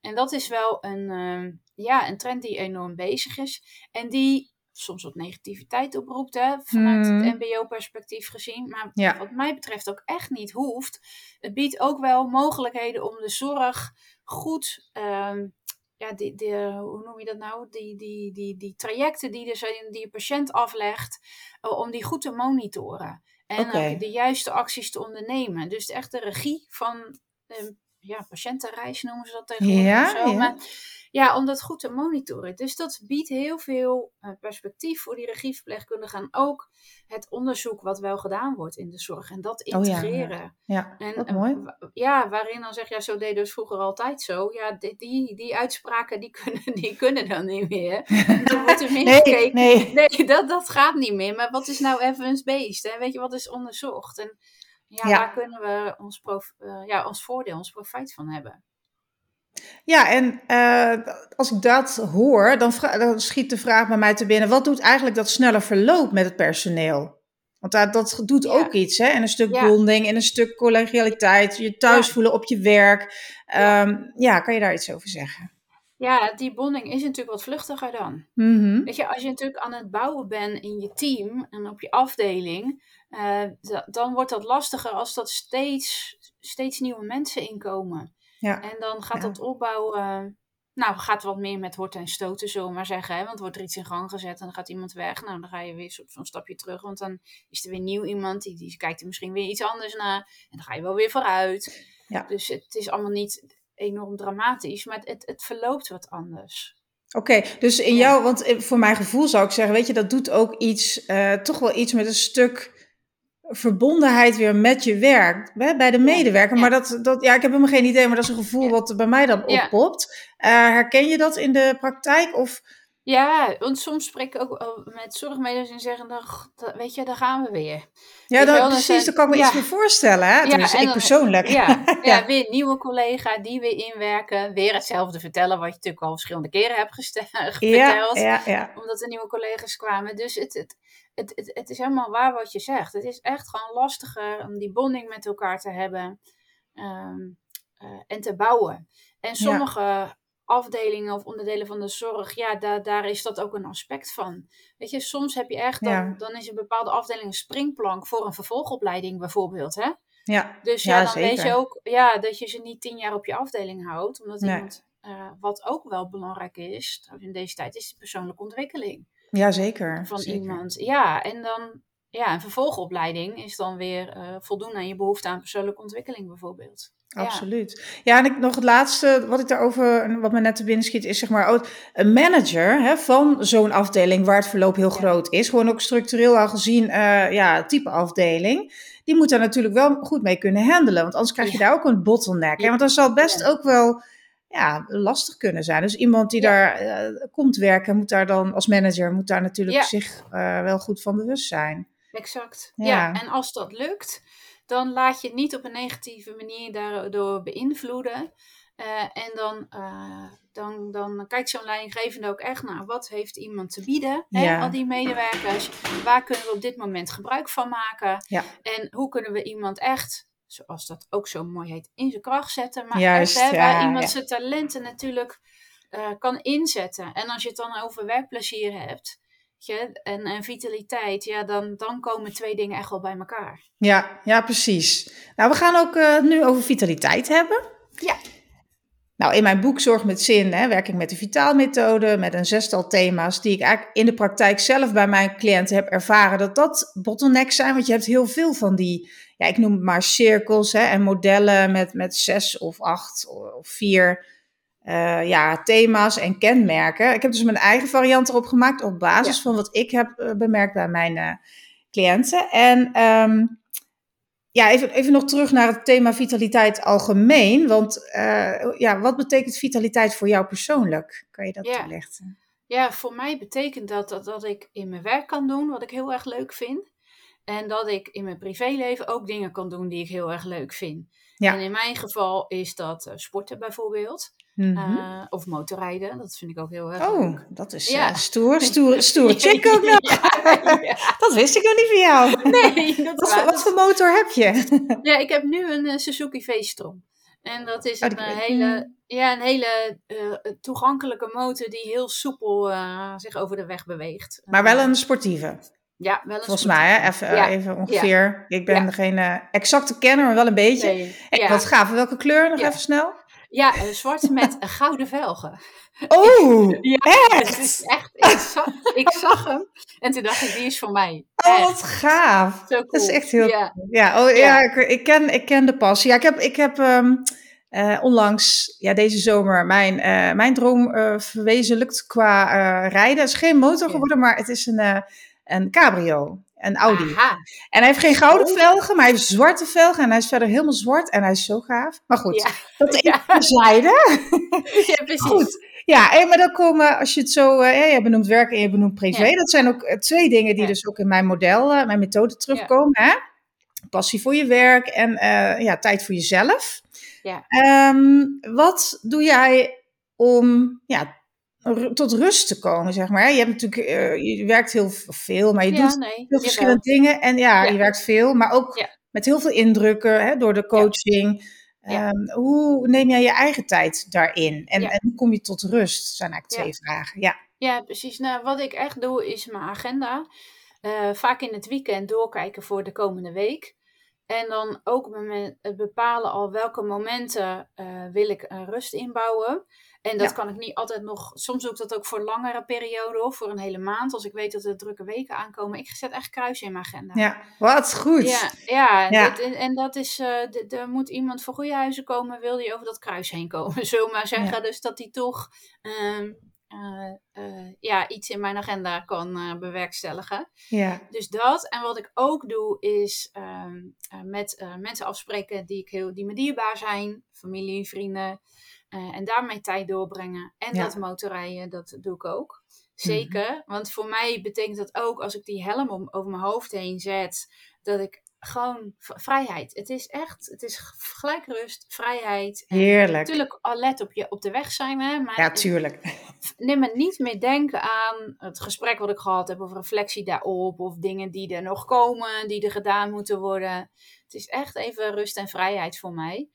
En dat is wel een, uh, ja, een trend die enorm bezig is. En die soms wat negativiteit oproept, hè, vanuit het hmm. MBO-perspectief gezien. Maar wat mij betreft ook echt niet hoeft. Het biedt ook wel mogelijkheden om de zorg goed. Uh, ja, die, die, hoe noem je dat nou? Die, die, die, die trajecten die, zijn, die je patiënt aflegt, uh, om die goed te monitoren. En okay. de juiste acties te ondernemen. Dus echt de regie van de ja, patiëntenreis noemen ze dat tegenwoordig. Ja, zo. Ja. Maar, ja, om dat goed te monitoren. Dus dat biedt heel veel uh, perspectief voor die regieverpleegkundigen. En ook het onderzoek wat wel gedaan wordt in de zorg. En dat integreren. Oh ja, ja. En, mooi. ja, waarin dan zeg je, ja, zo deden dus vroeger altijd zo. Ja, die, die, die uitspraken, die kunnen, die kunnen dan niet meer. Dan wordt er meer nee, gekeken. Nee, nee dat, dat gaat niet meer. Maar wat is nou evidence-based? Weet je, wat is onderzocht? En ja, ja. waar kunnen we ons, prof, uh, ja, ons voordeel, ons profijt van hebben? Ja, en uh, als ik dat hoor, dan, dan, schiet de vraag bij mij te binnen: wat doet eigenlijk dat snelle verloop met het personeel? Want dat, dat doet ook iets, hè? En een stuk ja. bonding en een stuk collegialiteit, je thuis ja. voelen op je werk. Um, ja, kan je daar iets over zeggen? Ja, die bonding is natuurlijk wat vluchtiger dan. Mm -hmm. Weet je, als je natuurlijk aan het bouwen bent in je team en op je afdeling, uh, dan wordt dat lastiger als dat steeds, steeds nieuwe mensen inkomen. Ja. En dan gaat dat opbouwen, nou, gaat wat meer met horten en stoten, zullen we maar zeggen. Hè? Want wordt er iets in gang gezet en dan gaat iemand weg. Nou, dan ga je weer een soort van stapje terug, want dan is er weer nieuw iemand, die, die kijkt er misschien weer iets anders naar. En dan ga je wel weer vooruit. Ja. Dus het is allemaal niet enorm dramatisch, maar het, het, verloopt wat anders. Oké, dus in jou, want voor mijn gevoel zou ik zeggen, weet je, dat doet ook iets, uh, toch wel iets met een stuk verbondenheid weer met je werk, hè, bij de medewerker. Maar dat, dat, ja, ik heb helemaal geen idee, maar dat is een gevoel wat bij mij dan oppopt. Uh, herken je dat in de praktijk? Of... Ja, want soms spreek ik ook met zorgmedewerkers en zeggen, dan, weet je, daar gaan we weer. Ja, dan, precies, daar kan ik me iets meer voorstellen. Hè? Ja, ik dan, persoonlijk. Ja, ja, weer een nieuwe collega, die weer inwerken. Weer hetzelfde vertellen, wat je natuurlijk al verschillende keren hebt verteld. Ja, ja, Omdat er nieuwe collega's kwamen. Dus het, het, het, het, het, is helemaal waar wat je zegt. Het is echt gewoon lastiger om die bonding met elkaar te hebben um, uh, en te bouwen. En sommige afdelingen of onderdelen van de zorg, ja, daar, daar is dat ook een aspect van. Weet je, soms heb je echt, dan, dan is een bepaalde afdeling een springplank voor een vervolgopleiding bijvoorbeeld, hè? Ja, dus ja, dan weet je ook ja, dat je ze niet tien jaar op je afdeling houdt. Omdat iemand, uh, wat ook wel belangrijk is, in deze tijd, is de persoonlijke ontwikkeling. Ja, zeker. Van zeker. iemand. Ja, en dan, ja, een vervolgopleiding is dan weer uh, voldoen aan je behoefte aan persoonlijke ontwikkeling bijvoorbeeld. Absoluut. Ja, en ik, nog het laatste wat ik daarover, wat me net te binnen schiet, is zeg maar ook een manager hè, van zo'n afdeling waar het verloop heel groot is. Gewoon ook structureel al gezien, uh, ja, type afdeling. Die moet daar natuurlijk wel goed mee kunnen handelen, want anders krijg je daar ook een bottleneck. Hè? Want dat zal best ook wel ja, lastig kunnen zijn. Dus iemand die daar uh, komt werken, moet daar dan als manager, moet daar natuurlijk zich uh, wel goed van bewust zijn. Exact. Ja. en als dat lukt, dan laat je het niet op een negatieve manier daardoor beïnvloeden. Uh, en dan, dan, dan kijkt zo'n leidinggevende ook echt naar wat heeft iemand te bieden. Hè? Al die medewerkers. Waar kunnen we op dit moment gebruik van maken? En hoe kunnen we iemand echt, zoals dat ook zo mooi heet, in zijn kracht zetten. Maar Juist, echt, hè, waar iemand zijn talenten natuurlijk uh, kan inzetten. En als je het dan over werkplezier hebt en, en vitaliteit, ja, dan, dan komen twee dingen echt wel bij elkaar. Ja, ja precies. Nou, we gaan ook uh, nu over vitaliteit hebben. Ja. Nou, in mijn boek Zorg met Zin hè, werk ik met de Vitaalmethode, met een zestal thema's die ik eigenlijk in de praktijk zelf bij mijn cliënten heb ervaren dat dat bottlenecks zijn. Want je hebt heel veel van die, ja, ik noem het maar cirkels hè, en modellen met, met zes of acht of vier uh, ja, thema's en kenmerken. Ik heb dus mijn eigen variant erop gemaakt op basis van wat ik heb uh, bemerkt bij mijn uh, cliënten. En um, ja, even, even nog terug naar het thema vitaliteit algemeen. Want ja, wat betekent vitaliteit voor jou persoonlijk? Kan je dat ja. toelichten? Ja, voor mij betekent dat, dat dat ik in mijn werk kan doen wat ik heel erg leuk vind. En dat ik in mijn privéleven ook dingen kan doen die ik heel erg leuk vind. Ja. En in mijn geval is dat sporten bijvoorbeeld. Mm -hmm. of motorrijden, dat vind ik ook heel erg Oh, dat is ja. uh, stoer, stoer, stoer. Check ook nog. Ja, dat wist ik nog niet van jou. Nee, dat wat, wat voor motor heb je? ja, ik heb nu een Suzuki V-Strom. En dat is oh, een, hele, ja, een hele toegankelijke motor die heel soepel zich over de weg beweegt. Maar wel een sportieve. Ja, wel een Volgens mij, hè? Even, even ongeveer. Ik ben ja. geen exacte kenner, maar wel een beetje. Nee. Wat gaaf. Welke kleur nog even snel? Ja, een zwart met gouden velgen. Oh, ja, echt? is echt ik, zag, ik, zag, hem en toen dacht ik, die is voor mij. Oh, wat gaaf. Cool. Dat is echt heel ja. Ja, oh, ja. ik, ik, ken, ik ken de passie. Ja, ik heb, ik heb um, uh, onlangs, ja, deze zomer, mijn, uh, mijn droom verwezenlijkt qua rijden. Het is geen motor geworden, maar het is een, een cabrio. Een Audi. Aha. En hij heeft geen gouden velgen, maar hij heeft zwarte velgen. En hij is verder helemaal zwart. En hij is zo gaaf. Maar goed, ja. dat is ja. zijde. Ja, precies. Goed. Ja, maar dan komen, als je het zo, uh, je benoemt werk en je benoemt privé. Ja. Dat zijn ook uh, twee dingen die dus ook in mijn model, uh, mijn methode terugkomen. Hè? Passie voor je werk en ja, tijd voor jezelf. Ja. Um, wat doe jij om ja, tot rust te komen, zeg maar. Je hebt natuurlijk, uh, je werkt heel veel, maar je ja, doet nee, heel verschillende dingen. En ja, ja, je werkt veel, maar ook ja. met heel veel indrukken hè, door de coaching. Um, hoe neem jij je eigen tijd daarin? En, en hoe kom je tot rust? zijn eigenlijk twee vragen. Ja. ja, precies. Nou, wat ik echt doe, is mijn agenda. Uh, vaak in het weekend doorkijken voor de komende week. En dan ook bepalen al welke momenten uh, wil ik rust inbouwen. En dat kan ik niet altijd nog. Soms doe ik dat ook voor langere perioden of voor een hele maand. Als ik weet dat er drukke weken aankomen. Ik zet echt kruis in mijn agenda. Ja, wat goed. Ja, ja, ja. en dat is. Uh, er moet iemand voor goede huizen komen. Wil die over dat kruis heen komen? Zullen maar zeggen. Dus dat die toch. Uh, ja, iets in mijn agenda kan bewerkstelligen. Ja. Dus dat. En wat ik ook doe, is ehm, met mensen afspreken die, ik heel, die me dierbaar zijn, familie, vrienden. en daarmee tijd doorbrengen. En dat motorrijden, dat doe ik ook. Zeker, want voor mij betekent dat ook als ik die helm om, over mijn hoofd heen zet, dat ik gewoon vrijheid. Het is echt, het is gelijk rust, vrijheid. Heerlijk. natuurlijk al let op, je, op de weg zijn, hè, maar ja, tuurlijk. neem me niet meer denken aan het gesprek wat ik gehad heb, of reflectie daarop, of dingen die er nog komen, die er gedaan moeten worden. Het is echt even rust en vrijheid voor mij.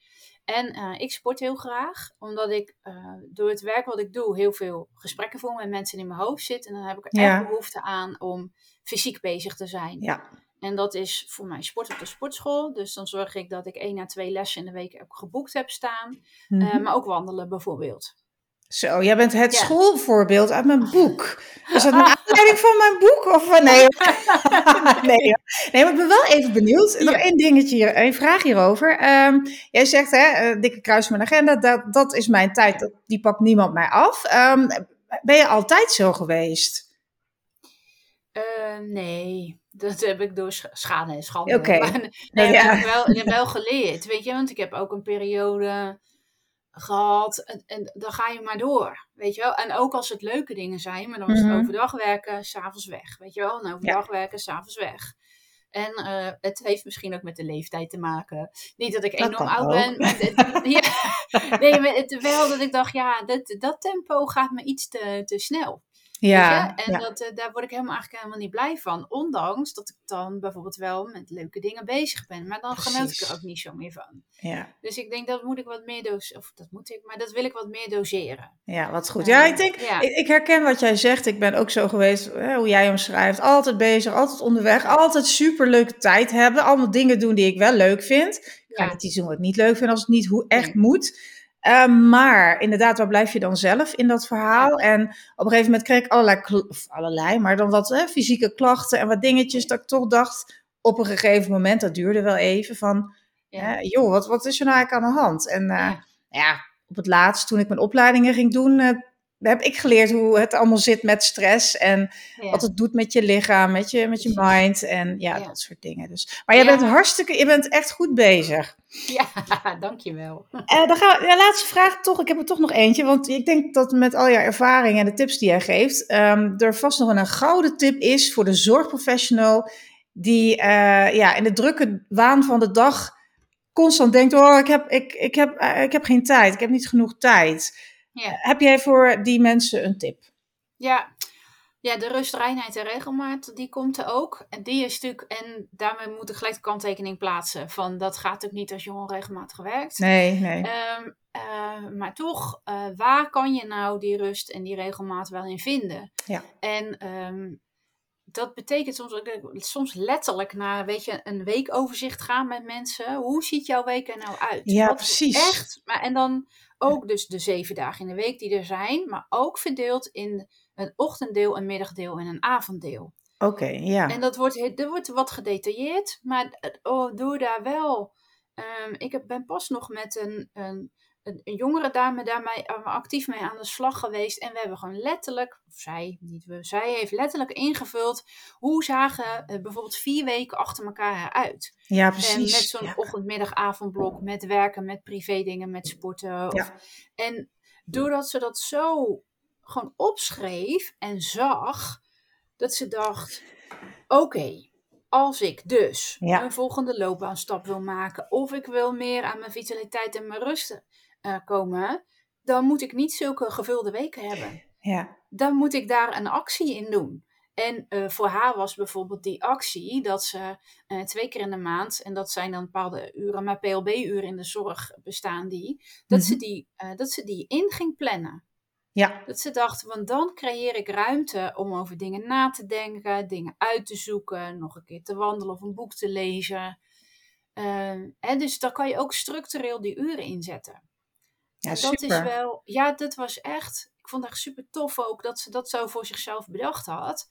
En eh, ik sport heel graag, omdat ik uh, door het werk wat ik doe heel veel gesprekken voer met mensen in mijn hoofd zit. En dan heb ik er echt behoefte aan om fysiek bezig te zijn. Ja. En dat is voor mij sport op de sportschool. Dus dan zorg ik dat ik één à twee lessen in de week ook geboekt heb staan. Mm maar ook wandelen bijvoorbeeld. Zo, jij bent het schoolvoorbeeld uit mijn boek. Is dat een aanleiding van mijn boek? Of nee? nee, nee, maar ik ben wel even benieuwd. Nog één dingetje, hier, één vraag hierover. Um, jij zegt, hè, uh, dikke kruis mijn agenda, dat, dat is mijn tijd, dat, die pakt niemand mij af. Um, ben je altijd zo geweest? Uh, nee, dat heb ik door schade en schande. Oké. Okay. Nee, ja. heb ik wel, heb wel geleerd, weet je. Want ik heb ook een periode gehad. En, en, dan ga je maar door, weet je wel. En ook als het leuke dingen zijn, maar dan was het mhm. overdag werken, s'avonds weg, weet je wel. En overdag ja. werken, s'avonds weg. En uh, het heeft misschien ook met de leeftijd te maken. Niet dat ik enorm oud ben, maar ja, nee, maar het, wel dat ik dacht, ja, dat, dat tempo gaat me iets te, te snel. Ja, en Dat, uh, daar word ik helemaal eigenlijk helemaal niet blij van. Ondanks dat ik dan bijvoorbeeld wel met leuke dingen bezig ben. Maar dan genoot ik er ook niet zo meer van. Ja. Dus ik denk dat moet ik wat meer doseren. Of dat moet ik, maar dat wil ik wat meer doseren. Ja, wat goed. Ja, ik denk, ja. Ik, ik, herken wat jij zegt. Ik ben ook zo geweest, hè, hoe jij omschrijft. Altijd bezig, altijd onderweg. Altijd super leuke tijd hebben. Allemaal dingen doen die ik wel leuk vind. Ik ga niet iets doen wat ik niet leuk vind als het niet hoe echt nee. moet. Uh, maar inderdaad, waar blijf je dan zelf in dat verhaal? En op een gegeven moment kreeg ik allerlei, of allerlei maar dan wat hè, fysieke klachten en wat dingetjes dat ik toch dacht, op een gegeven moment, dat duurde wel even, van, ja. joh, wat, wat is er nou eigenlijk aan de hand? En uh, ja. ja. op het laatst, toen ik mijn opleidingen ging doen, uh, heb ik geleerd hoe het allemaal zit met stress en ja. wat het doet met je lichaam, met je, met je mind en ja, ja. dat soort dingen. Dus. Maar jij bent hartstikke, je bent echt goed bezig. Ja, dankjewel. Uh, dan gaan we, ja, laatste vraag toch, ik heb er toch nog eentje, want ik denk dat met al jouw ervaring en de tips die jij geeft, um, er vast nog een gouden tip is voor de zorgprofessional die uh, ja, in de drukke waan van de dag constant denkt, oh, ik heb, ik, ik, heb, uh, ik heb geen tijd, ik heb niet genoeg tijd. Ja. Heb jij voor die mensen een tip? Ja. Ja, de rust, reinheid en regelmaat, die komt er ook. En die is natuurlijk, en daarmee moet ik gelijk de kanttekening plaatsen. Van dat gaat ook niet als je onregelmatig werkt. Nee, nee. Um, uh, maar toch, uh, waar kan je nou die rust en die regelmaat wel in vinden? Ja. En um, dat betekent soms, soms letterlijk naar weet je, een weekoverzicht gaan met mensen. Hoe ziet jouw week er nou uit? Ja, Wat precies. Echt, maar, en dan ook dus de zeven dagen in de week die er zijn, maar ook verdeeld in een ochtenddeel, een middagdeel en een avonddeel. Oké, okay, ja. En dat wordt, dat wordt wat gedetailleerd, maar oh, doe daar wel. Um, ik heb, ben pas nog met een, een, een, een jongere dame daarmee actief mee aan de slag geweest. En we hebben gewoon letterlijk, of zij, niet we, zij heeft letterlijk ingevuld hoe zagen uh, bijvoorbeeld vier weken achter elkaar eruit. Ja, precies. En met zo'n ja. ochtend, middag, avondblok, met werken, met privé dingen, met sporten. Of, Ja. En doordat ze dat zo gewoon opschreef en zag, dat ze dacht: oké, als ik dus Ja. een volgende loopbaanstap wil maken, of ik wil meer aan mijn vitaliteit en mijn rust eh, komen, dan moet ik niet zulke gevulde weken hebben. Ja. Dan moet ik daar een actie in doen. En eh, voor haar was bijvoorbeeld die actie dat ze eh, twee keer in de maand, en dat zijn dan bepaalde uren, maar PLB-uren in de zorg bestaan die, dat, ze Mhm. die dat ze die in ging plannen. Ja. Dat ze dacht, want dan creëer ik ruimte om over dingen na te denken, dingen uit te zoeken, nog een keer te wandelen of een boek te lezen. Ehm, en dus dan kan je ook structureel die uren inzetten. Ja, dat super. is wel, ja, dat was echt, ik vond het echt super tof ook dat ze dat zo voor zichzelf bedacht had.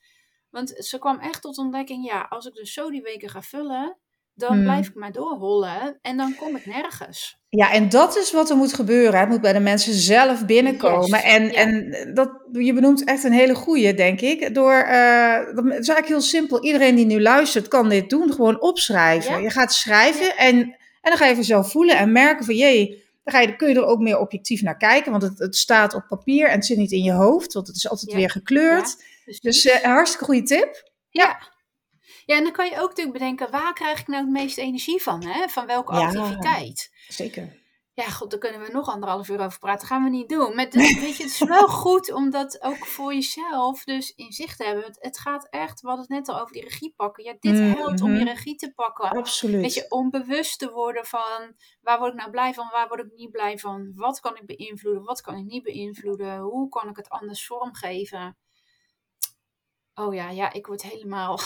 Want ze kwam echt tot ontdekking, ja, als ik dus zo die weken ga vullen, dan Hmm. blijf ik maar doorhollen en dan kom ik nergens. Ja, en dat is wat er moet gebeuren. Het moet bij de mensen zelf binnenkomen. Yes, En, ja. en dat, je benoemt echt een hele goeie, denk ik. Door, eh, dat is eigenlijk heel simpel. Iedereen die nu luistert kan dit doen. Gewoon opschrijven. Ja. Je gaat schrijven en, en dan ga je vanzelf voelen en merken van... jee, dan ga je, kun je er ook meer objectief naar kijken. Want het, het staat op papier en het zit niet in je hoofd. Want het is altijd Ja. weer gekleurd. Dus een hartstikke goede tip. ja. Ja, en dan kan je ook natuurlijk bedenken, waar krijg ik nou het meeste energie van? Hè? Van welke Ja. activiteit? Zeker. Ja, god, daar kunnen we nog anderhalf uur over praten. gaan we niet doen. Maar dus, weet je, het is wel goed om dat ook voor jezelf dus in zicht te hebben. Het, het gaat echt, we hadden het net al over die regie pakken. Ja, dit Mhm. helpt om je regie te pakken. Absoluut. Weet je, om bewust te worden van waar word ik nou blij van, waar word ik niet blij van. Wat kan ik beïnvloeden, wat kan ik niet beïnvloeden. Hoe kan ik het anders vormgeven. Oh ja, ja, ik word helemaal...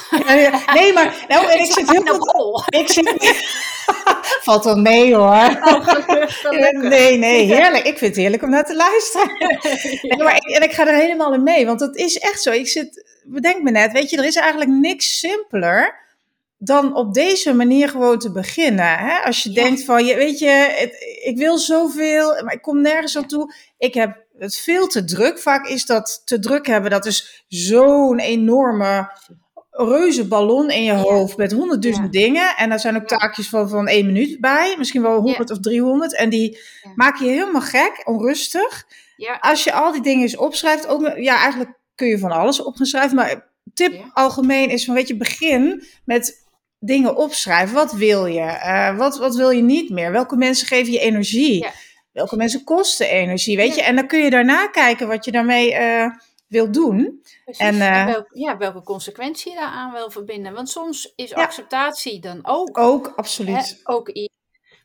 Nee, maar nou, en ik zit heel goed. bol. Ik zit. Valt wel mee hoor. Oh. Nee, nee, heerlijk. Ik vind het heerlijk om naar te luisteren. Nee, maar ik, en ik ga er helemaal in mee, want het is echt zo. Ik zit, bedenk me net, weet je, er is eigenlijk niks simpeler dan op deze manier gewoon te beginnen. Hè? Als je Ja. denkt van, je, weet je, het- ik wil zoveel, maar ik kom nergens aan toe. Ik heb het veel te druk. Vaak is dat te druk hebben, dat is zo'n enorme reuze ballon in je Ja. hoofd met honderdduizend dingen. En daar zijn ook Ja. taakjes van, van één minuut bij, misschien wel 100 of 300. En die Ja. maak je helemaal gek, onrustig. Ja, Als je al die dingen eens opschrijft, ook, ja, eigenlijk kun je van alles op gaan schrijven. Maar tip Ja. algemeen is van, weet je, begin met dingen opschrijven. Wat wil je? Eh, wat, wat wil je niet meer? Welke mensen geven je energie? Ja. Welke mensen kosten energie? Weet Ja. je? En dan kun je daarna kijken wat je daarmee eh wil doen. precies. en, En, eh, welke, ja, welke consequentie je daaraan wil verbinden. Want soms is Ja. acceptatie dan ook, Ook, hè, absoluut. ook iets.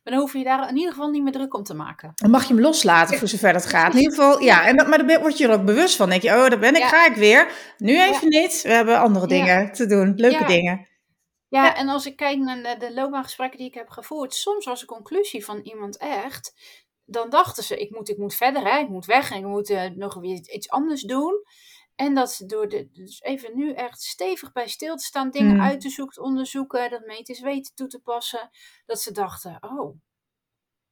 Maar dan hoef je daar in ieder geval niet meer druk om te maken. Dan mag je hem loslaten voor zover dat gaat. In ieder geval, ja. En dat, maar dan word je er ook bewust van. Dan denk je, oh, daar ben ik, Ja. ga ik weer. Nu even niet. We hebben andere dingen te doen. Leuke dingen. Ja, Ja. en als ik kijk naar de, de loopbaangesprekken die ik heb gevoerd, soms was de conclusie van iemand echt, dan dachten ze, ik moet, ik moet verder, hè, ik moet weg en ik moet eh, nog weer iets anders doen. En dat ze door de, dus even nu echt stevig bij stil te staan, dingen Mm. uit te zoeken, onderzoeken, dat medisch weten toe te passen, dat ze dachten, oh,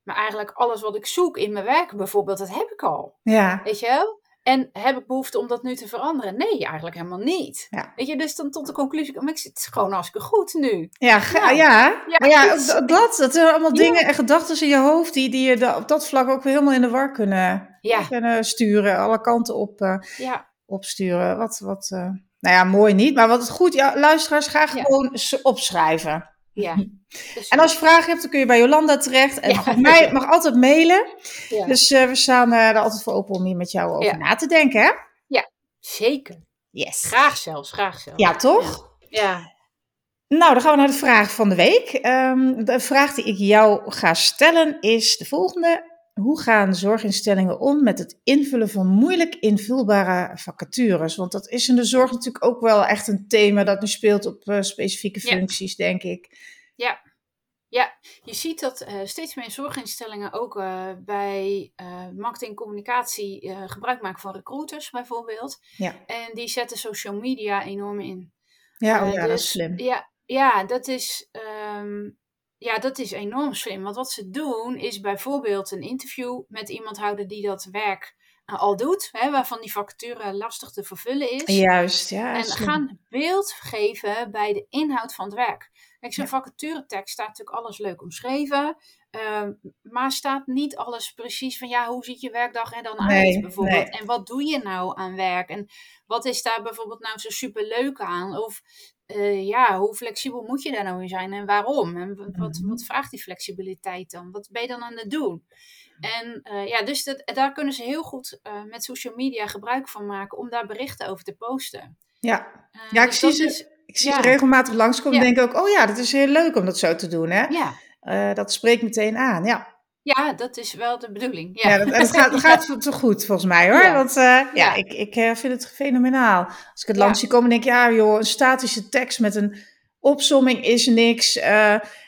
maar eigenlijk alles wat ik zoek in mijn werk bijvoorbeeld, dat heb ik al. Ja. Weet je wel? En heb ik behoefte om dat nu te veranderen? Nee, eigenlijk helemaal niet. Ja. Weet je, dus dan tot de conclusie, maar ik zit gewoon hartstikke goed nu. Ja, ja. ja, maar ja, dus- dat, dat zijn allemaal dingen en gedachten in je hoofd die, die je op dat vlak ook weer helemaal in de war kunnen, kunnen sturen, alle kanten op, eh, ja, opsturen. Wat, wat, eh, nou ja, mooi niet, maar wat het goed, ja, luisteraars, ga gewoon opschrijven. ja. Dus- En als je vragen hebt, dan kun je bij Jolanda terecht. En Ja. mag, mij, mag altijd mailen. ja, Dus eh, we staan eh, er altijd voor open om hier met jou over Ja. na te denken, hè? zeker. Yes. Graag zelfs, graag zelfs. Ja, toch? Ja, Nou, dan gaan we naar de vraag van de week. Ehm, de vraag die ik jou ga stellen is de volgende. Hoe gaan zorginstellingen om met het invullen van moeilijk invulbare vacatures? Want dat is in de zorg natuurlijk ook wel echt een thema dat nu speelt op eh, specifieke Ja. functies, denk ik. Ja. Ja, je ziet dat eh, steeds meer zorginstellingen ook eh, bij eh, marketing en communicatie gebruik maken van recruiters bijvoorbeeld. Ja, En die zetten social media enorm in. ja, oh, ja dat is dus slim. Ja, ja, dat is, ehm, ja, dat is enorm slim. Want wat ze doen is bijvoorbeeld een interview met iemand houden die dat werk al doet. Hè, waarvan die vacature lastig te vervullen is. Juist, ja. En slim. gaan beeld geven bij de inhoud van het werk. Kijk, zo'n Ja. vacaturetekst staat natuurlijk alles leuk omschreven. ehm, maar staat niet alles precies van ja, hoe ziet je werkdag er dan Nee, uit bijvoorbeeld? nee. En wat doe je nou aan werk? En wat is daar bijvoorbeeld nou zo super leuk aan? Of eh, ja, hoe flexibel moet je daar nou in zijn en waarom? En wat, wat, Mhm. wat vraagt die flexibiliteit dan? Wat ben je dan aan het doen? En eh, ja, dus dat, daar kunnen ze heel goed eh, met social media gebruik van maken om daar berichten over te posten. Ja, Ja, ik dus zie ze- is- ik zie Ja. ze regelmatig langskomen en denk ook, oh ja, dat is heel leuk om dat zo te doen, hè? ja. Eh, dat spreekt meteen aan, ja. ja, dat is wel de bedoeling. Ja, Ja, dat, gaat, het gaat te goed volgens mij hoor. Ja. Want eh, ja, Ja. ik, ik eh, vind het fenomenaal. Als ik het langs zie komen, denk ik, ja joh, een statische tekst met een opsomming is niks.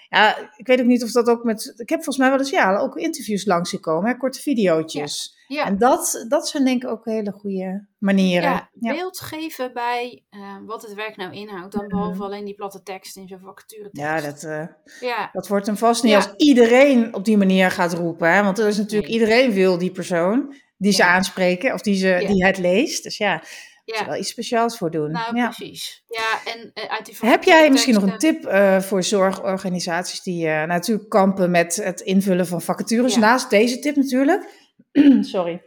Ja, ik weet ook niet of dat ook met. Ik heb volgens mij wel eens ja, ook interviews langs zien komen, hè, korte videootjes. Ja. En dat, dat zijn denk ik ook hele goede manieren. Ja, beeld geven bij uh, wat het werk nou inhoudt. Dan behalve alleen die platte tekst in zo'n vacature Ja, dat, uh, ja. dat wordt hem vast niet als iedereen op die manier gaat roepen. Hè? Want er is natuurlijk, iedereen wil die persoon die ze aanspreken of die, ze, die het leest. Dus ja, ja. er wel iets speciaals voor doen. Nou, ja. precies. Ja, en uh, uit die Heb jij misschien nog een tip uh, voor zorgorganisaties die uh, natuurlijk kampen met het invullen van vacatures? Naast deze tip natuurlijk. Sorry.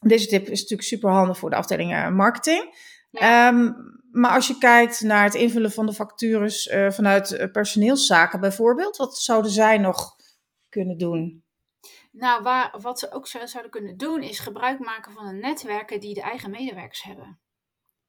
Deze tip is natuurlijk super handig voor de afdeling marketing. Ja. Um, maar als je kijkt naar het invullen van de vacatures vanuit personeelszaken bijvoorbeeld, wat zouden zij nog kunnen doen? Nou, waar, wat ze ook zouden kunnen doen, is gebruik maken van een netwerken die de eigen medewerkers hebben.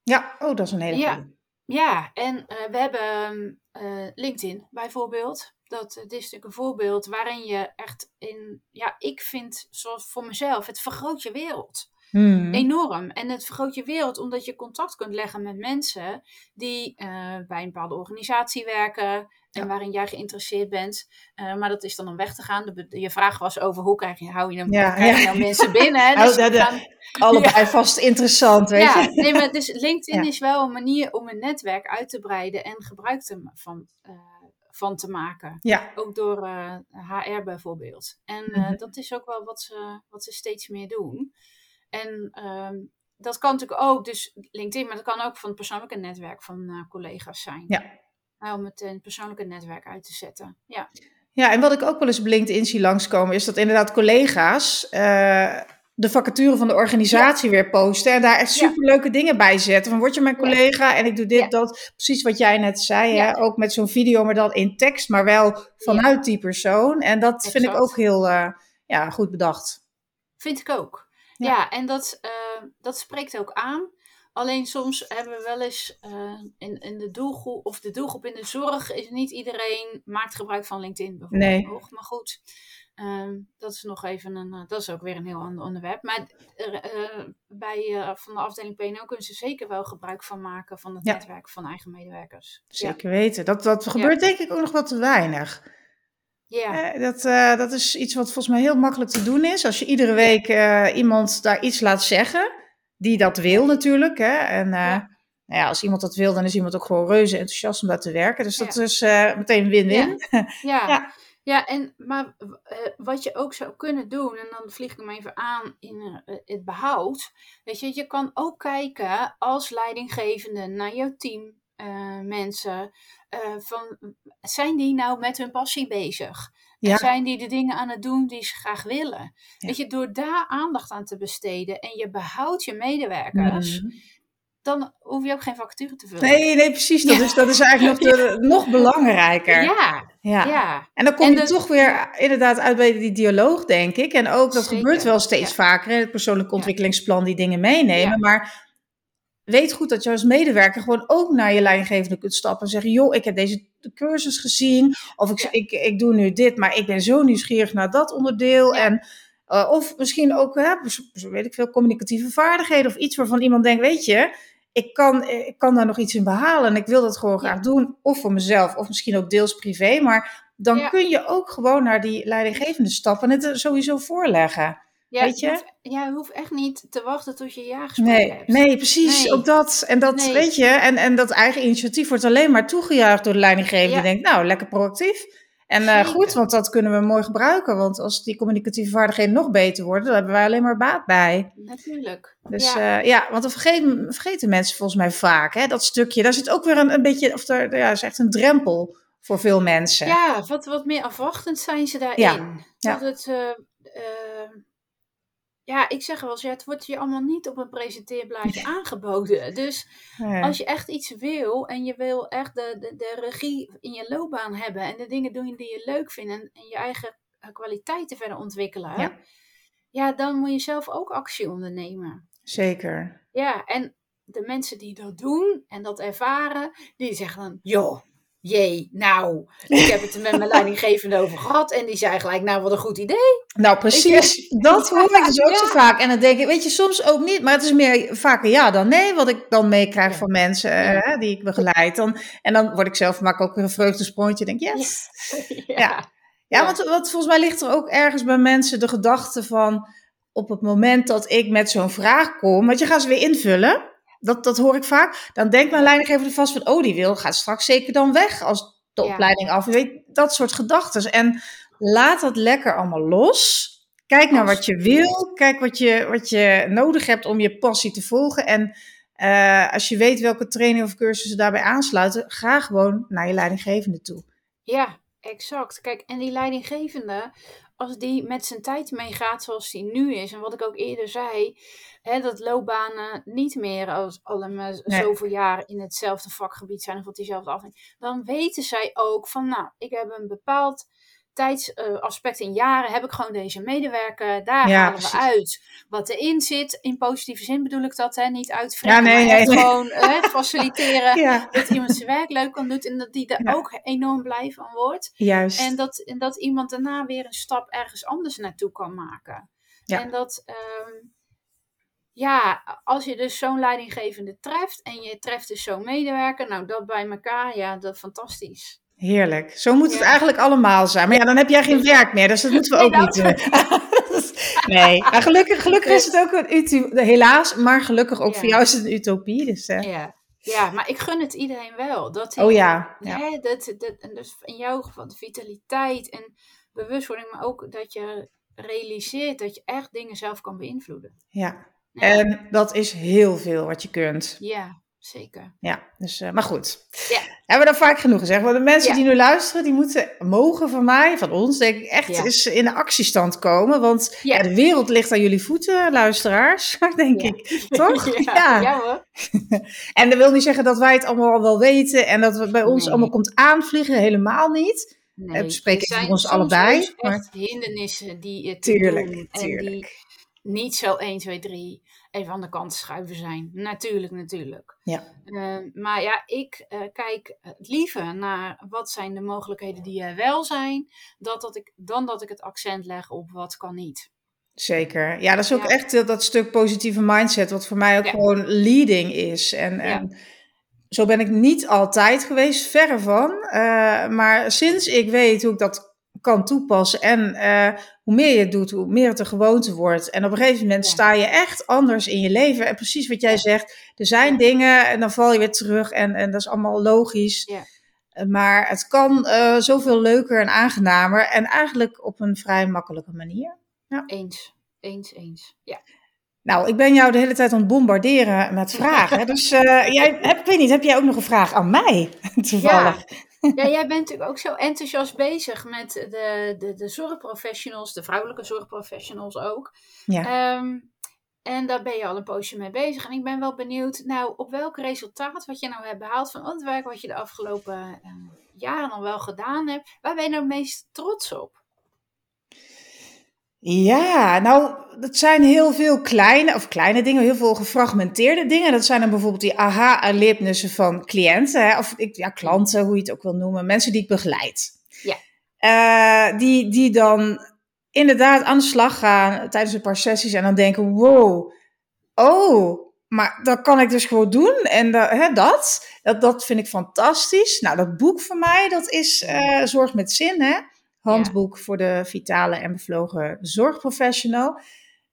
Ja, oh, dat is een hele ja. Ja, en uh, we hebben uh, LinkedIn bijvoorbeeld. Dat dit is natuurlijk een voorbeeld waarin je echt in, ja, ik vind zoals voor mezelf, het vergroot je wereld. Hmm. Enorm. En het vergroot je wereld omdat je contact kunt leggen met mensen die uh, bij een bepaalde organisatie werken en ja. waarin jij geïnteresseerd bent. Uh, maar dat is dan om weg te gaan. De, je vraag was over hoe krijg je, hou je, dan, ja, krijg je nou mensen binnen. Hè? Dus de, de, gaan, allebei vast interessant, weet ja, je. Nee, maar dus LinkedIn is wel een manier om een netwerk uit te breiden en gebruik te, van, uh, van te maken. Ja. Ook door HR bijvoorbeeld. En mm -hmm. dat is ook wel wat ze, wat ze steeds meer doen. En um, dat kan natuurlijk ook, dus LinkedIn, maar dat kan ook van het persoonlijke netwerk van uh, collega's zijn. Ja. Om het een persoonlijke netwerk uit te zetten. Ja. ja, en wat ik ook wel eens op LinkedIn zie langskomen, is dat inderdaad collega's de vacature van de organisatie ja. weer posten en daar echt superleuke ja. dingen bij zetten. Van word je mijn collega en ik doe dit, dat. Precies wat jij net zei, hè? ook met zo'n video, maar dan in tekst, maar wel vanuit die persoon. En dat exact. vind ik ook heel ja, goed bedacht. Vind ik ook. Ja, ja en dat, uh, dat spreekt ook aan. Alleen soms hebben we wel eens uh, in, in de doelgroep, of de doelgroep in de zorg, is niet iedereen maakt gebruik van LinkedIn bijvoorbeeld. Nee. Nog. Maar goed, um, dat is nog even een, uh, dat is ook weer een heel ander onderwerp. Maar bij van de afdeling PNO kunnen ze zeker wel gebruik van maken van het ja. netwerk van eigen medewerkers. Zeker ja. weten. Dat, dat gebeurt denk ik ook nog wat te weinig. Ja. Dat, dat is iets wat volgens mij heel makkelijk te doen is. Als je iedere week iemand daar iets laat zeggen, die dat wil natuurlijk. Hè? En ja. Nou ja, als iemand dat wil, dan is iemand ook gewoon reuze enthousiast om daar te werken. Dus dat is meteen win-win. Ja. ja. en maar wat je ook zou kunnen doen, en dan vlieg ik hem even aan in het behoud. Weet je, je kan ook kijken als leidinggevende naar jouw team, mensen. Uh, van, zijn die nou met hun passie bezig? Ja. En zijn die de dingen aan het doen die ze graag willen? Ja. Je, door daar aandacht aan te besteden en je behoudt je medewerkers, mm. Dan hoef je ook geen vacature te vullen. Nee, nee, precies. Dat, ja. is, dat is eigenlijk nog, de, nog belangrijker. Ja. Ja. ja. En dan kom en je de, toch weer inderdaad uit bij die dialoog, denk ik. En ook, dat Zeker. gebeurt wel steeds vaker, het persoonlijk ontwikkelingsplan die dingen meenemen. Maar weet goed dat je als medewerker gewoon ook naar je leidinggevende kunt stappen en zeggen: joh, ik heb deze cursus gezien, of ik, ja. ik, ik doe nu dit, maar ik ben zo nieuwsgierig naar dat onderdeel. Ja. En, uh, of misschien ook, hè, weet ik veel, communicatieve vaardigheden of iets waarvan iemand denkt: weet je, ik kan, ik kan daar nog iets in behalen en ik wil dat gewoon graag doen, of voor mezelf, of misschien ook deels privé. Maar dan kun je ook gewoon naar die leidinggevende stappen en het sowieso voorleggen. Ja, weet je? Je hoeft, ja, je hoeft echt niet te wachten tot je jaargesprek nee, hebt. Nee, precies. Nee. Ook dat. En dat, nee. weet je, en, en dat eigen initiatief wordt alleen maar toegejuicht door de leidinggevende. Ja. Die denkt, nou, lekker proactief. En uh, goed, want dat kunnen we mooi gebruiken. Want als die communicatieve vaardigheden nog beter worden, dan hebben wij alleen maar baat bij. Natuurlijk. Dus ja, uh, ja want dan vergeten, vergeten mensen volgens mij vaak, hè, dat stukje. Daar zit ook weer een, een beetje, of daar ja, is echt een drempel voor veel mensen. Ja, wat, wat meer afwachtend zijn ze daarin. Ja. Dat het... Uh, ja, ik zeg wel eens, ja, het wordt je allemaal niet op een presenteerblaadje aangeboden. Dus ja. als je echt iets wil en je wil echt de, de, de regie in je loopbaan hebben en de dingen doen die je leuk vindt en, en je eigen kwaliteiten verder ontwikkelen, ja. ja, dan moet je zelf ook actie ondernemen. Zeker. Ja, en de mensen die dat doen en dat ervaren, die zeggen dan, joh, jee, nou, ik heb het er met mijn leidinggevende over gehad. En die zei gelijk, nou, wat een goed idee. Nou, precies. Dat hoor ik dus ook ja. zo vaak. En dan denk ik, weet je, soms ook niet. Maar het is meer vaker ja dan nee, wat ik dan meekrijg ja. van mensen ja. uh, die ik begeleid. Dan, en dan word ik zelf, maak ook weer een vreugdesprongetje. Denk, yes. Ja. ja. want wat, volgens mij ligt er ook ergens bij mensen de gedachte van... op het moment dat ik met zo'n vraag kom, want je gaat ze weer invullen, dat, dat hoor ik vaak, dan denkt mijn leidinggever vast van, oh die wil, gaat straks zeker dan weg als de Ja. opleiding af. Weet, dat soort gedachten. En laat dat lekker allemaal los. Kijk naar wat je wil. Kijk wat je, wat je nodig hebt om je passie te volgen. En eh, als je weet welke training of cursussen daarbij aansluiten, ga gewoon naar je leidinggevende toe. Ja, exact. Kijk, en die leidinggevende, als die met zijn tijd meegaat zoals die nu is, en wat ik ook eerder zei, hè, dat loopbanen niet meer als allemaal Nee. zoveel jaar in hetzelfde vakgebied zijn of op diezelfde afdeling, dan weten zij ook van, nou, ik heb een bepaald tijdsaspect in jaren, heb ik gewoon deze medewerker, daar Ja, halen we precies. uit wat erin zit. In positieve zin bedoel ik dat, hè, niet Ja, nee, maar echt nee, nee. gewoon hè, faciliteren Ja, dat iemand zijn werk leuk kan doen en dat die er ook enorm blij van wordt. juist. En dat, en dat iemand daarna weer een stap ergens anders naartoe kan maken. En dat, ehm, ja, als je dus zo'n leidinggevende treft en je treft dus zo'n medewerker, nou dat bij elkaar, ja, dat is fantastisch. Heerlijk. Zo moet het Ja. eigenlijk allemaal zijn. Maar ja, dan heb jij geen werk meer, dus dat moeten we ook niet doen. nee, maar gelukkig, gelukkig is het ook een utopie. Helaas, maar gelukkig ook Ja. voor jou is het een utopie. Dus, eh, Ja. ja, maar ik gun het iedereen wel. Dat Oh ja, ja. Hè, dat, dat, en dus in jouw geval de vitaliteit en bewustwording, maar ook dat je realiseert dat je echt dingen zelf kan beïnvloeden. ja. En dat is heel veel wat je kunt. Ja, zeker. Ja, dus, eh, maar goed. Ja. Hebben we dat vaak genoeg gezegd? Want de mensen Ja. die nu luisteren, die moeten, mogen van mij, van ons, denk ik, echt Ja. eens in de actiestand komen. Want Ja. de wereld ligt aan jullie voeten, luisteraars, denk ik. Toch? ja, hoor. En dat wil niet zeggen dat wij het allemaal al wel weten en dat het bij ons Nee. allemaal komt aanvliegen. Helemaal niet. Nee, we spreken zijn voor ons allebei, dus maar- echt hindernissen die het Tuurlijk, doen en tuurlijk. die niet zo 1, 2, 3 even aan de kant schuiven zijn. Natuurlijk, natuurlijk. Ja. Eh, maar ja, ik eh, kijk liever naar wat zijn de mogelijkheden die er wel zijn, dat, dat ik, dan dat ik het accent leg op wat kan niet. Zeker. Ja, dat is ook Ja. echt dat stuk positieve mindset, wat voor mij ook Ja. gewoon leading is. En, en zo ben ik niet altijd geweest, verre van. Eh, maar sinds ik weet hoe ik dat kan toepassen en eh, hoe meer je het doet, hoe meer het een gewoonte wordt. En op een gegeven moment Ja. sta je echt anders in je leven. En precies wat jij zegt, er zijn dingen en dan val je weer terug en, en dat is allemaal logisch. Ja. Eh, Maar het kan eh, zoveel leuker en aangenamer en eigenlijk op een vrij makkelijke manier. Eens, eens, eens. Ja. Nou, ik ben jou de hele tijd aan het bombarderen met vragen. Dus jij, heb, ik weet niet, heb jij ook nog een vraag aan mij? Toevallig. Ja, jij bent natuurlijk ook zo enthousiast bezig met de, de, de zorgprofessionals, de vrouwelijke zorgprofessionals ook. Ja. Ehm, en daar ben je al een poosje mee bezig. En ik ben wel benieuwd, nou, op welk resultaat wat je nou hebt behaald van het werk wat je de afgelopen eh, jaren al wel gedaan hebt. Waar ben je nou het meest trots op? Ja, nou, dat zijn heel veel kleine, of kleine dingen, heel veel gefragmenteerde dingen. Dat zijn dan bijvoorbeeld die aha-erlebnissen van cliënten, hè, of ik, ja, klanten, hoe je het ook wil noemen, mensen die ik begeleid. Ja. Eh, die, die dan inderdaad aan de slag gaan tijdens een paar sessies en dan denken, wow, oh, maar dat kan ik dus gewoon doen. En da- hè, dat, dat, dat vind ik fantastisch. Nou, dat boek van mij, dat is eh, Zorg met Zin, hè. Handboek voor de vitale en bevlogen zorgprofessional.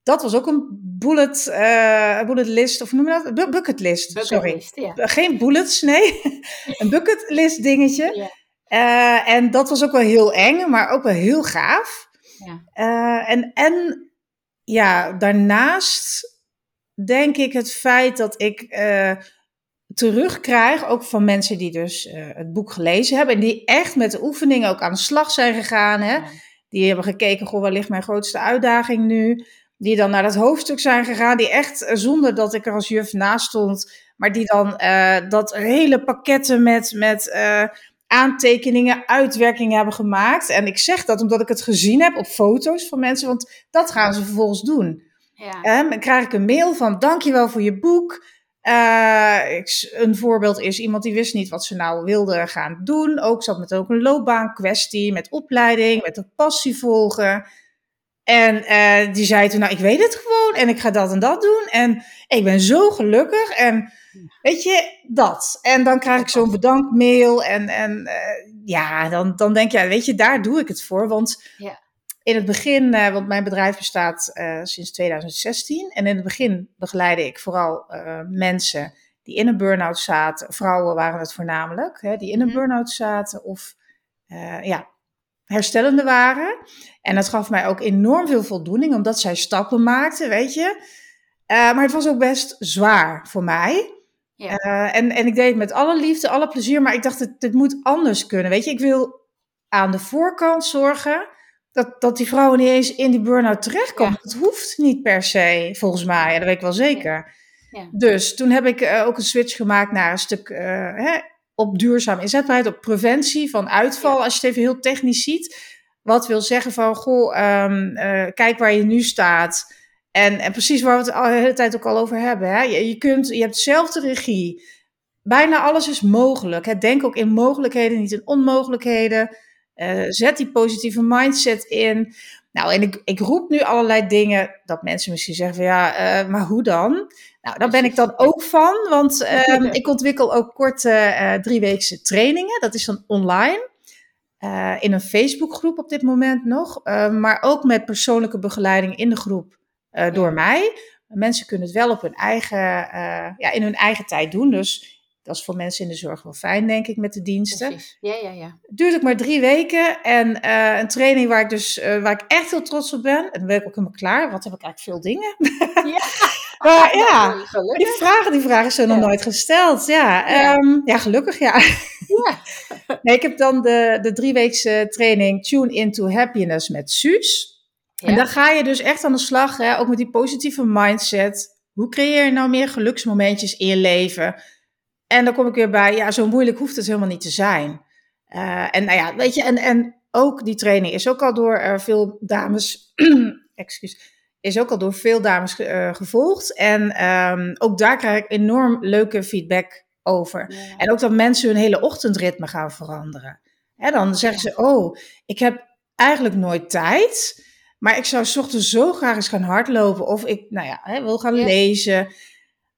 Dat was ook een bullet, eh bullet list, of noem je dat? Bu- bucket list, sorry. Ja. Geen bullets, nee. een bucket list dingetje. Ja. Eh, en dat was ook wel heel eng, maar ook wel heel gaaf. Ja. Eh, en, en ja, daarnaast denk ik het feit dat ik eh, terugkrijg, ook van mensen die dus eh, het boek gelezen hebben en die echt met de oefeningen ook aan de slag zijn gegaan. Hè? Die hebben gekeken, goh, waar ligt mijn grootste uitdaging nu? Die dan naar dat hoofdstuk zijn gegaan, die echt, eh, zonder dat ik er als juf naast stond, maar die dan eh, dat hele pakketten met, met aantekeningen, uitwerkingen hebben gemaakt. En ik zeg dat omdat ik het gezien heb op foto's van mensen, want dat gaan ze vervolgens doen. Ja. Dan krijg ik een mail van dankjewel voor je boek. Eh, een voorbeeld is iemand die wist niet wat ze nou wilde gaan doen. Ook zat met ook een loopbaankwestie, met opleiding, met een passie volgen. En eh, die zei toen, nou ik weet het gewoon en ik ga dat en dat doen. En ik ben zo gelukkig en weet je, dat. En dan krijg ik zo'n bedankmail en, en eh, ja, dan, dan denk je, weet je, daar doe ik het voor. Want Ja. In het begin, uh, want mijn bedrijf bestaat uh, sinds 2016. En in het begin begeleide ik vooral uh, mensen die in een burn-out zaten. Vrouwen waren het voornamelijk, hè, die in een mm burn-out zaten of ja, herstellende waren. En dat gaf mij ook enorm veel voldoening, omdat zij stappen maakten, weet je. maar het was ook best zwaar voor mij. Ja. en, en ik deed het met alle liefde, alle plezier, maar ik dacht, het moet anders kunnen. Weet je, ik wil aan de voorkant zorgen dat, dat die vrouwen niet eens in die burn-out terechtkomen. Dat hoeft niet per se, volgens mij. dat weet ik wel zeker. Ja. Dus toen heb ik uh, ook een switch gemaakt naar een stuk uh, hè, op duurzaam inzetbaarheid, op preventie van uitval. Als je het even heel technisch ziet. Wat wil zeggen van, goh, um, uh, kijk waar je nu staat. En, en precies waar we het al de hele tijd ook al over hebben. Hè? Je, je, kunt, je hebt dezelfde regie. Bijna alles is mogelijk. Hè? Denk ook in mogelijkheden, niet in onmogelijkheden. Uh, zet die positieve mindset in. Nou, en ik, ik roep nu allerlei dingen dat mensen misschien zeggen van ja, uh, maar hoe dan? Nou, daar ben ik dan ook van, want um, ik ontwikkel ook korte uh, drieweekse trainingen. Dat is dan online. Uh, in een Facebookgroep op dit moment nog, maar ook met persoonlijke begeleiding in de groep door mij. Mensen kunnen het wel op hun eigen, ja, in hun eigen tijd doen. Dus dat is voor mensen in de zorg wel fijn, denk ik, met de diensten. Precies. Ja, ja, ja. Ook maar drie weken. En uh, een training waar ik dus uh, waar ik echt heel trots op ben. En dan ben ik ook helemaal klaar. Want heb ik eigenlijk veel dingen. Ja. maar ja, die vragen, die vragen zijn nog nooit gesteld. Ja, ja. Um, ja gelukkig ja. ja. nee, ik heb dan de, de drieweekse training Tune into Happiness met Suus. En dan ga je dus echt aan de slag, hè, ook met die positieve mindset. Hoe creëer je nou meer geluksmomentjes in je leven? En dan kom ik weer bij, ja, zo moeilijk hoeft het helemaal niet te zijn. Uh, en nou ja, weet je, en, en ook die training is ook al door uh, veel dames, excuus, is ook al door veel dames uh, gevolgd. En um, ook daar krijg ik enorm leuke feedback over. Ja. En ook dat mensen hun hele ochtendritme gaan veranderen. Hè, dan zeggen ze, oh, ik heb eigenlijk nooit tijd, maar ik zou ochtends zo graag eens gaan hardlopen. Of ik, nou ja, hè, wil gaan ja. lezen.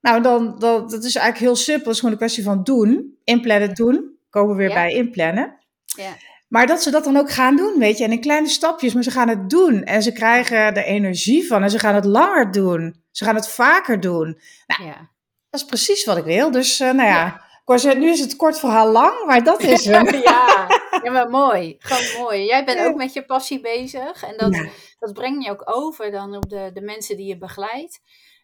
Nou, dan, dan, dat is eigenlijk heel simpel. Het is gewoon een kwestie van doen. Inplannen, doen. Komen we weer ja. bij inplannen. Ja. Maar dat ze dat dan ook gaan doen, weet je. En in kleine stapjes, maar ze gaan het doen. En ze krijgen er energie van. En ze gaan het langer doen. Ze gaan het vaker doen. Nou, ja. dat is precies wat ik wil. Dus, uh, nou ja. ja. nu is het kort verhaal lang, maar dat is hem. ja. ja, maar mooi. Gewoon mooi. Jij bent ook met je passie bezig. En dat, dat breng je ook over dan op de, de mensen die je begeleidt.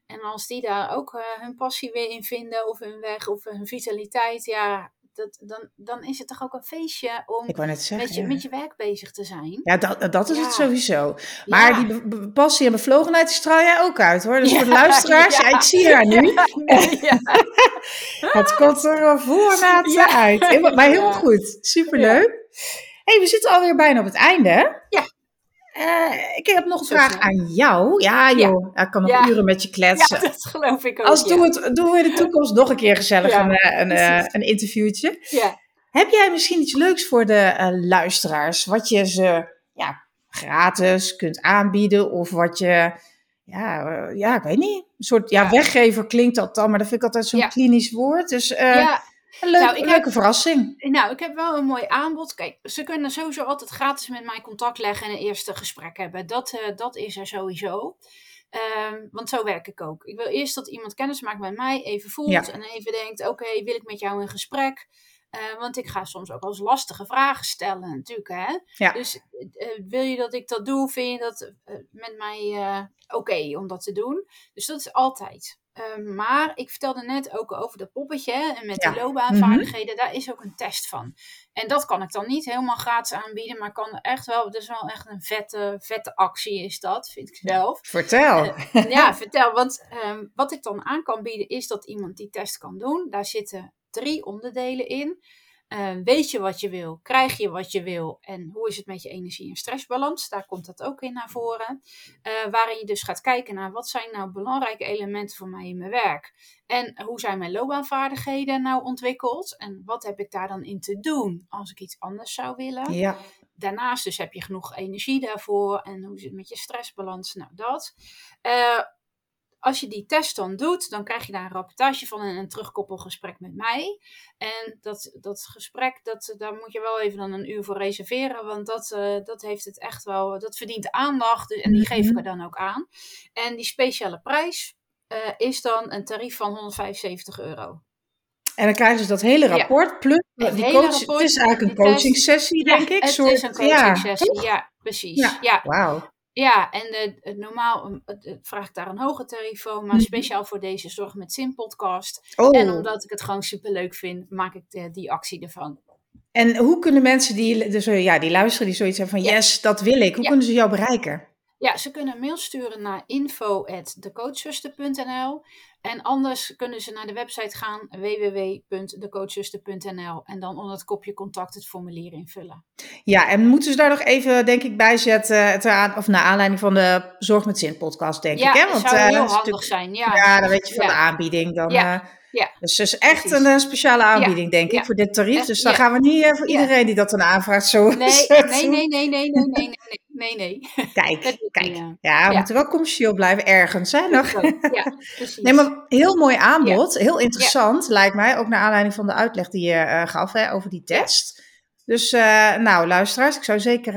En als die daar ook uh, hun passie weer in vinden, of hun weg, of hun vitaliteit, ja, dat, dan, dan is het toch ook een feestje om zeggen, met, je, ja. met je werk bezig te zijn. Ja, dat, dat is ja. het sowieso. Maar ja. die passie en bevlogenheid straal jij ook uit hoor. Dus voor de luisteraars, ik zie haar nu. het komt er voornaat uit. Maar heel goed, superleuk. hey, we zitten alweer bijna op het einde. Ja. Uh, ik heb nog een vraag aan jou. Ja, joh. Ja. Ik kan nog ja. uren met je kletsen. Ja, dat geloof ik ook. Als doen, we het, doen we in de toekomst nog een keer gezellig een, eh, een, uh, een interviewtje. Ja. Heb jij misschien iets leuks voor de uh, luisteraars? Wat je ze ja, gratis kunt aanbieden? Of wat je, ja, ja ik weet niet. Een soort ja, weggever klinkt dat dan, maar dat vind ik altijd zo'n klinisch woord. Dus ja. Een leuk, nou, ik leuke heb, verrassing. Nou, ik heb wel een mooi aanbod. Kijk, ze kunnen sowieso altijd gratis met mij contact leggen en een eerste gesprek hebben. Dat, uh, dat is er sowieso. Um, want zo werk ik ook. Ik wil eerst dat iemand kennis maakt met mij, even voelt ja. en even denkt: oké, okay, wil ik met jou in gesprek? Uh, want ik ga soms ook als lastige vragen stellen, natuurlijk. Hè? Ja. Dus uh, wil je dat ik dat doe? Vind je dat met mij oké okay om dat te doen? Dus dat is altijd. Uh, maar ik vertelde net ook over dat poppetje en met ja. die loopbaanvaardigheden, mm -hmm. daar is ook een test van. En dat kan ik dan niet helemaal gratis aanbieden, maar kan echt wel, dat is wel echt een vette, vette actie is dat, vind ik zelf. Vertel. Uh, ja, vertel, want um, wat ik dan aan kan bieden is dat iemand die test kan doen. Daar zitten drie onderdelen in. Uh, weet je wat je wil? Krijg je wat je wil? En hoe is het met je energie- en stressbalans? Daar komt dat ook in naar voren. Uh, waarin je dus gaat kijken naar wat zijn nou belangrijke elementen voor mij in mijn werk? En hoe zijn mijn loopbaanvaardigheden nou ontwikkeld? En wat heb ik daar dan in te doen als ik iets anders zou willen? Ja. Daarnaast dus heb je genoeg energie daarvoor. En hoe zit het met je stressbalans? Nou, dat. Uh, als je die test dan doet, dan krijg je daar een rapportage van en een terugkoppelgesprek met mij. En dat, dat gesprek, dat, daar moet je wel even dan een uur voor reserveren, want dat, uh, dat heeft het echt wel, dat verdient aandacht dus, en die geef ik er dan ook aan. En die speciale prijs eh, is dan een tarief van 175 euro. En dan krijgen ze dat hele Ja. rapport plus Het die hele coach. rapport, het is eigenlijk een coaching sessie, denk ik. het soort, is een ja, coaching sessie, toch? ja, precies. Ja. Ja, Wauw. Ja, en de, het normaal um, vraag ik daar een hoger tarief voor, maar Mhm. speciaal voor deze Zorg met Zin podcast. Oh. En omdat ik het gewoon super leuk vind, maak ik de- die actie ervan. En hoe kunnen mensen die, dus, ja, die luisteren, die zoiets hebben van Ja. yes, dat wil ik. Hoe Ja. kunnen ze jou bereiken? Ja, ze kunnen een mail sturen naar info.decoachzuster.nl en anders kunnen ze naar de website gaan www.decoachzuster.nl en dan onder het kopje contact het formulier invullen. Ja, en moeten ze daar nog even, denk ik, bij zetten, ter aan, of naar aanleiding van de Zorg met Zin podcast, denk ja, ik. Hè? dat Want, zou eh, heel dat is handig natuurlijk- zijn. Ja, Ja, dan weet je van Ja. de aanbieding. Dan, Ja. eh, Ja. Dus het is echt Precies. een eh, speciale aanbieding, denk ik, Ja. voor dit tarief. Echt, Dus dan gaan we niet eh, voor iedereen die dat dan aanvraagt zo Nee, nee, nee, nee, nee, nee, nee, nee, nee, nee. Kijk, kijk. ja. We moeten wel commercieel blijven ergens, hè, nog. Ja, precies. Nee, maar heel mooi aanbod. Heel interessant, lijkt mij. Ook naar aanleiding van de uitleg die je eh, gaf hè, over die test. Dus, nou, luisteraars, ik zou zeker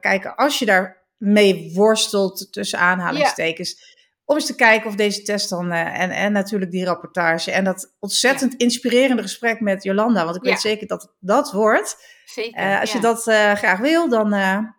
kijken als je daar mee worstelt, tussen aanhalingstekens. Om eens te kijken of deze test dan, eh, en, en natuurlijk die rapportage. En dat ontzettend inspirerende gesprek met Jolanda. Want ik Ja. weet zeker dat dat wordt. Zeker. Eh, als je dat eh, graag wil, dan,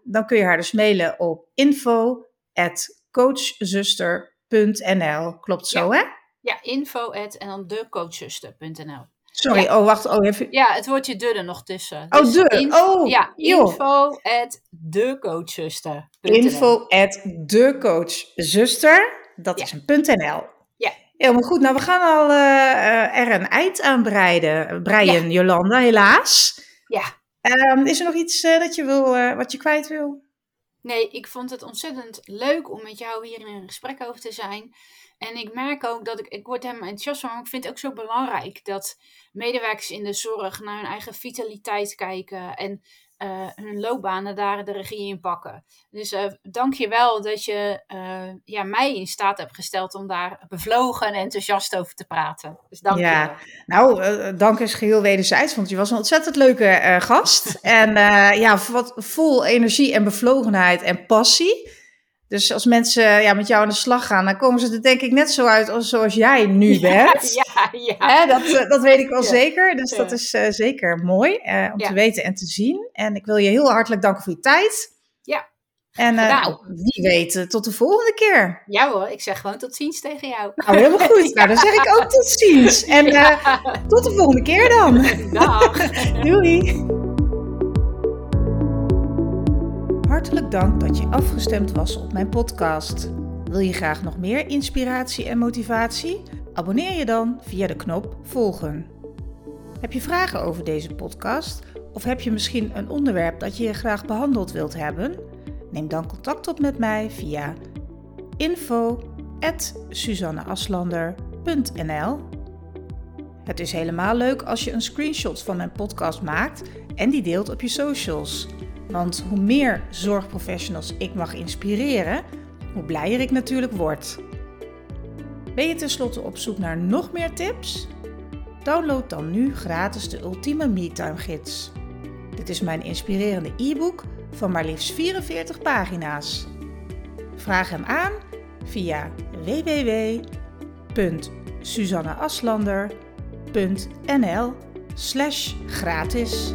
dan kun je haar dus mailen op info.coachzuster.nl. Klopt zo, hè? Ja, info at en dan decoachzuster.nl. Sorry, Ja. oh wacht, oh even. Ja, het woordje de er nog tussen. Oh, Dus de. oh, ja, joh. info at decoachzuster.nl. Info at decoachzuster. Dat Ja. is een .nl. Ja. Helemaal goed. Nou, we gaan al eh, er een eind aan breiden, breien, Jolanda, helaas. Ja. Ehm, is er nog iets eh, dat je wil, eh, wat je kwijt wil? Nee, ik vond het ontzettend leuk om met jou hier in een gesprek over te zijn. En ik merk ook dat ik, ik word helemaal enthousiast van, maar ik vind het ook zo belangrijk dat medewerkers in de zorg naar hun eigen vitaliteit kijken en eh, hun loopbanen daar de regie in pakken. Dus eh dank je wel dat je eh, ja, mij in staat hebt gesteld om daar bevlogen en enthousiast over te praten. Dus dank Ja. je. Nou, dank is geheel wederzijds, want je was een ontzettend leuke gast. en ja, wat vol energie en bevlogenheid en passie. Dus als mensen ja, met jou aan de slag gaan, dan komen ze er denk ik net zo uit als zoals jij nu bent. Ja, ja. Hè, dat, eh, dat weet ik wel Ja. zeker. Dus Ja. dat is eh, zeker mooi eh, om te weten en te zien. En ik wil je heel hartelijk danken voor je tijd. Ja. En nou, wie weet, tot de volgende keer. Ja hoor, ik zeg gewoon tot ziens tegen jou. Nou, helemaal goed. Nou, dan zeg ik ook tot ziens. En tot de volgende keer dan. Dag. Doei! Hartelijk dank dat je afgestemd was op mijn podcast. Wil je graag nog meer inspiratie en motivatie? Abonneer je dan via de knop volgen. Heb je vragen over deze podcast? Of heb je misschien een onderwerp dat je graag behandeld wilt hebben? Neem dan contact op met mij via info.suzanneaslander.nl Het is helemaal leuk als je een screenshot van mijn podcast maakt en die deelt op je socials. Want hoe meer zorgprofessionals ik mag inspireren, hoe blijer ik natuurlijk word. Ben je tenslotte op zoek naar nog meer tips? Download dan nu gratis de Ultieme MeTime Gids. Dit is mijn inspirerende e-book van maar liefst 44 pagina's. Vraag hem aan via www.suzanneaslander.nl slash gratis.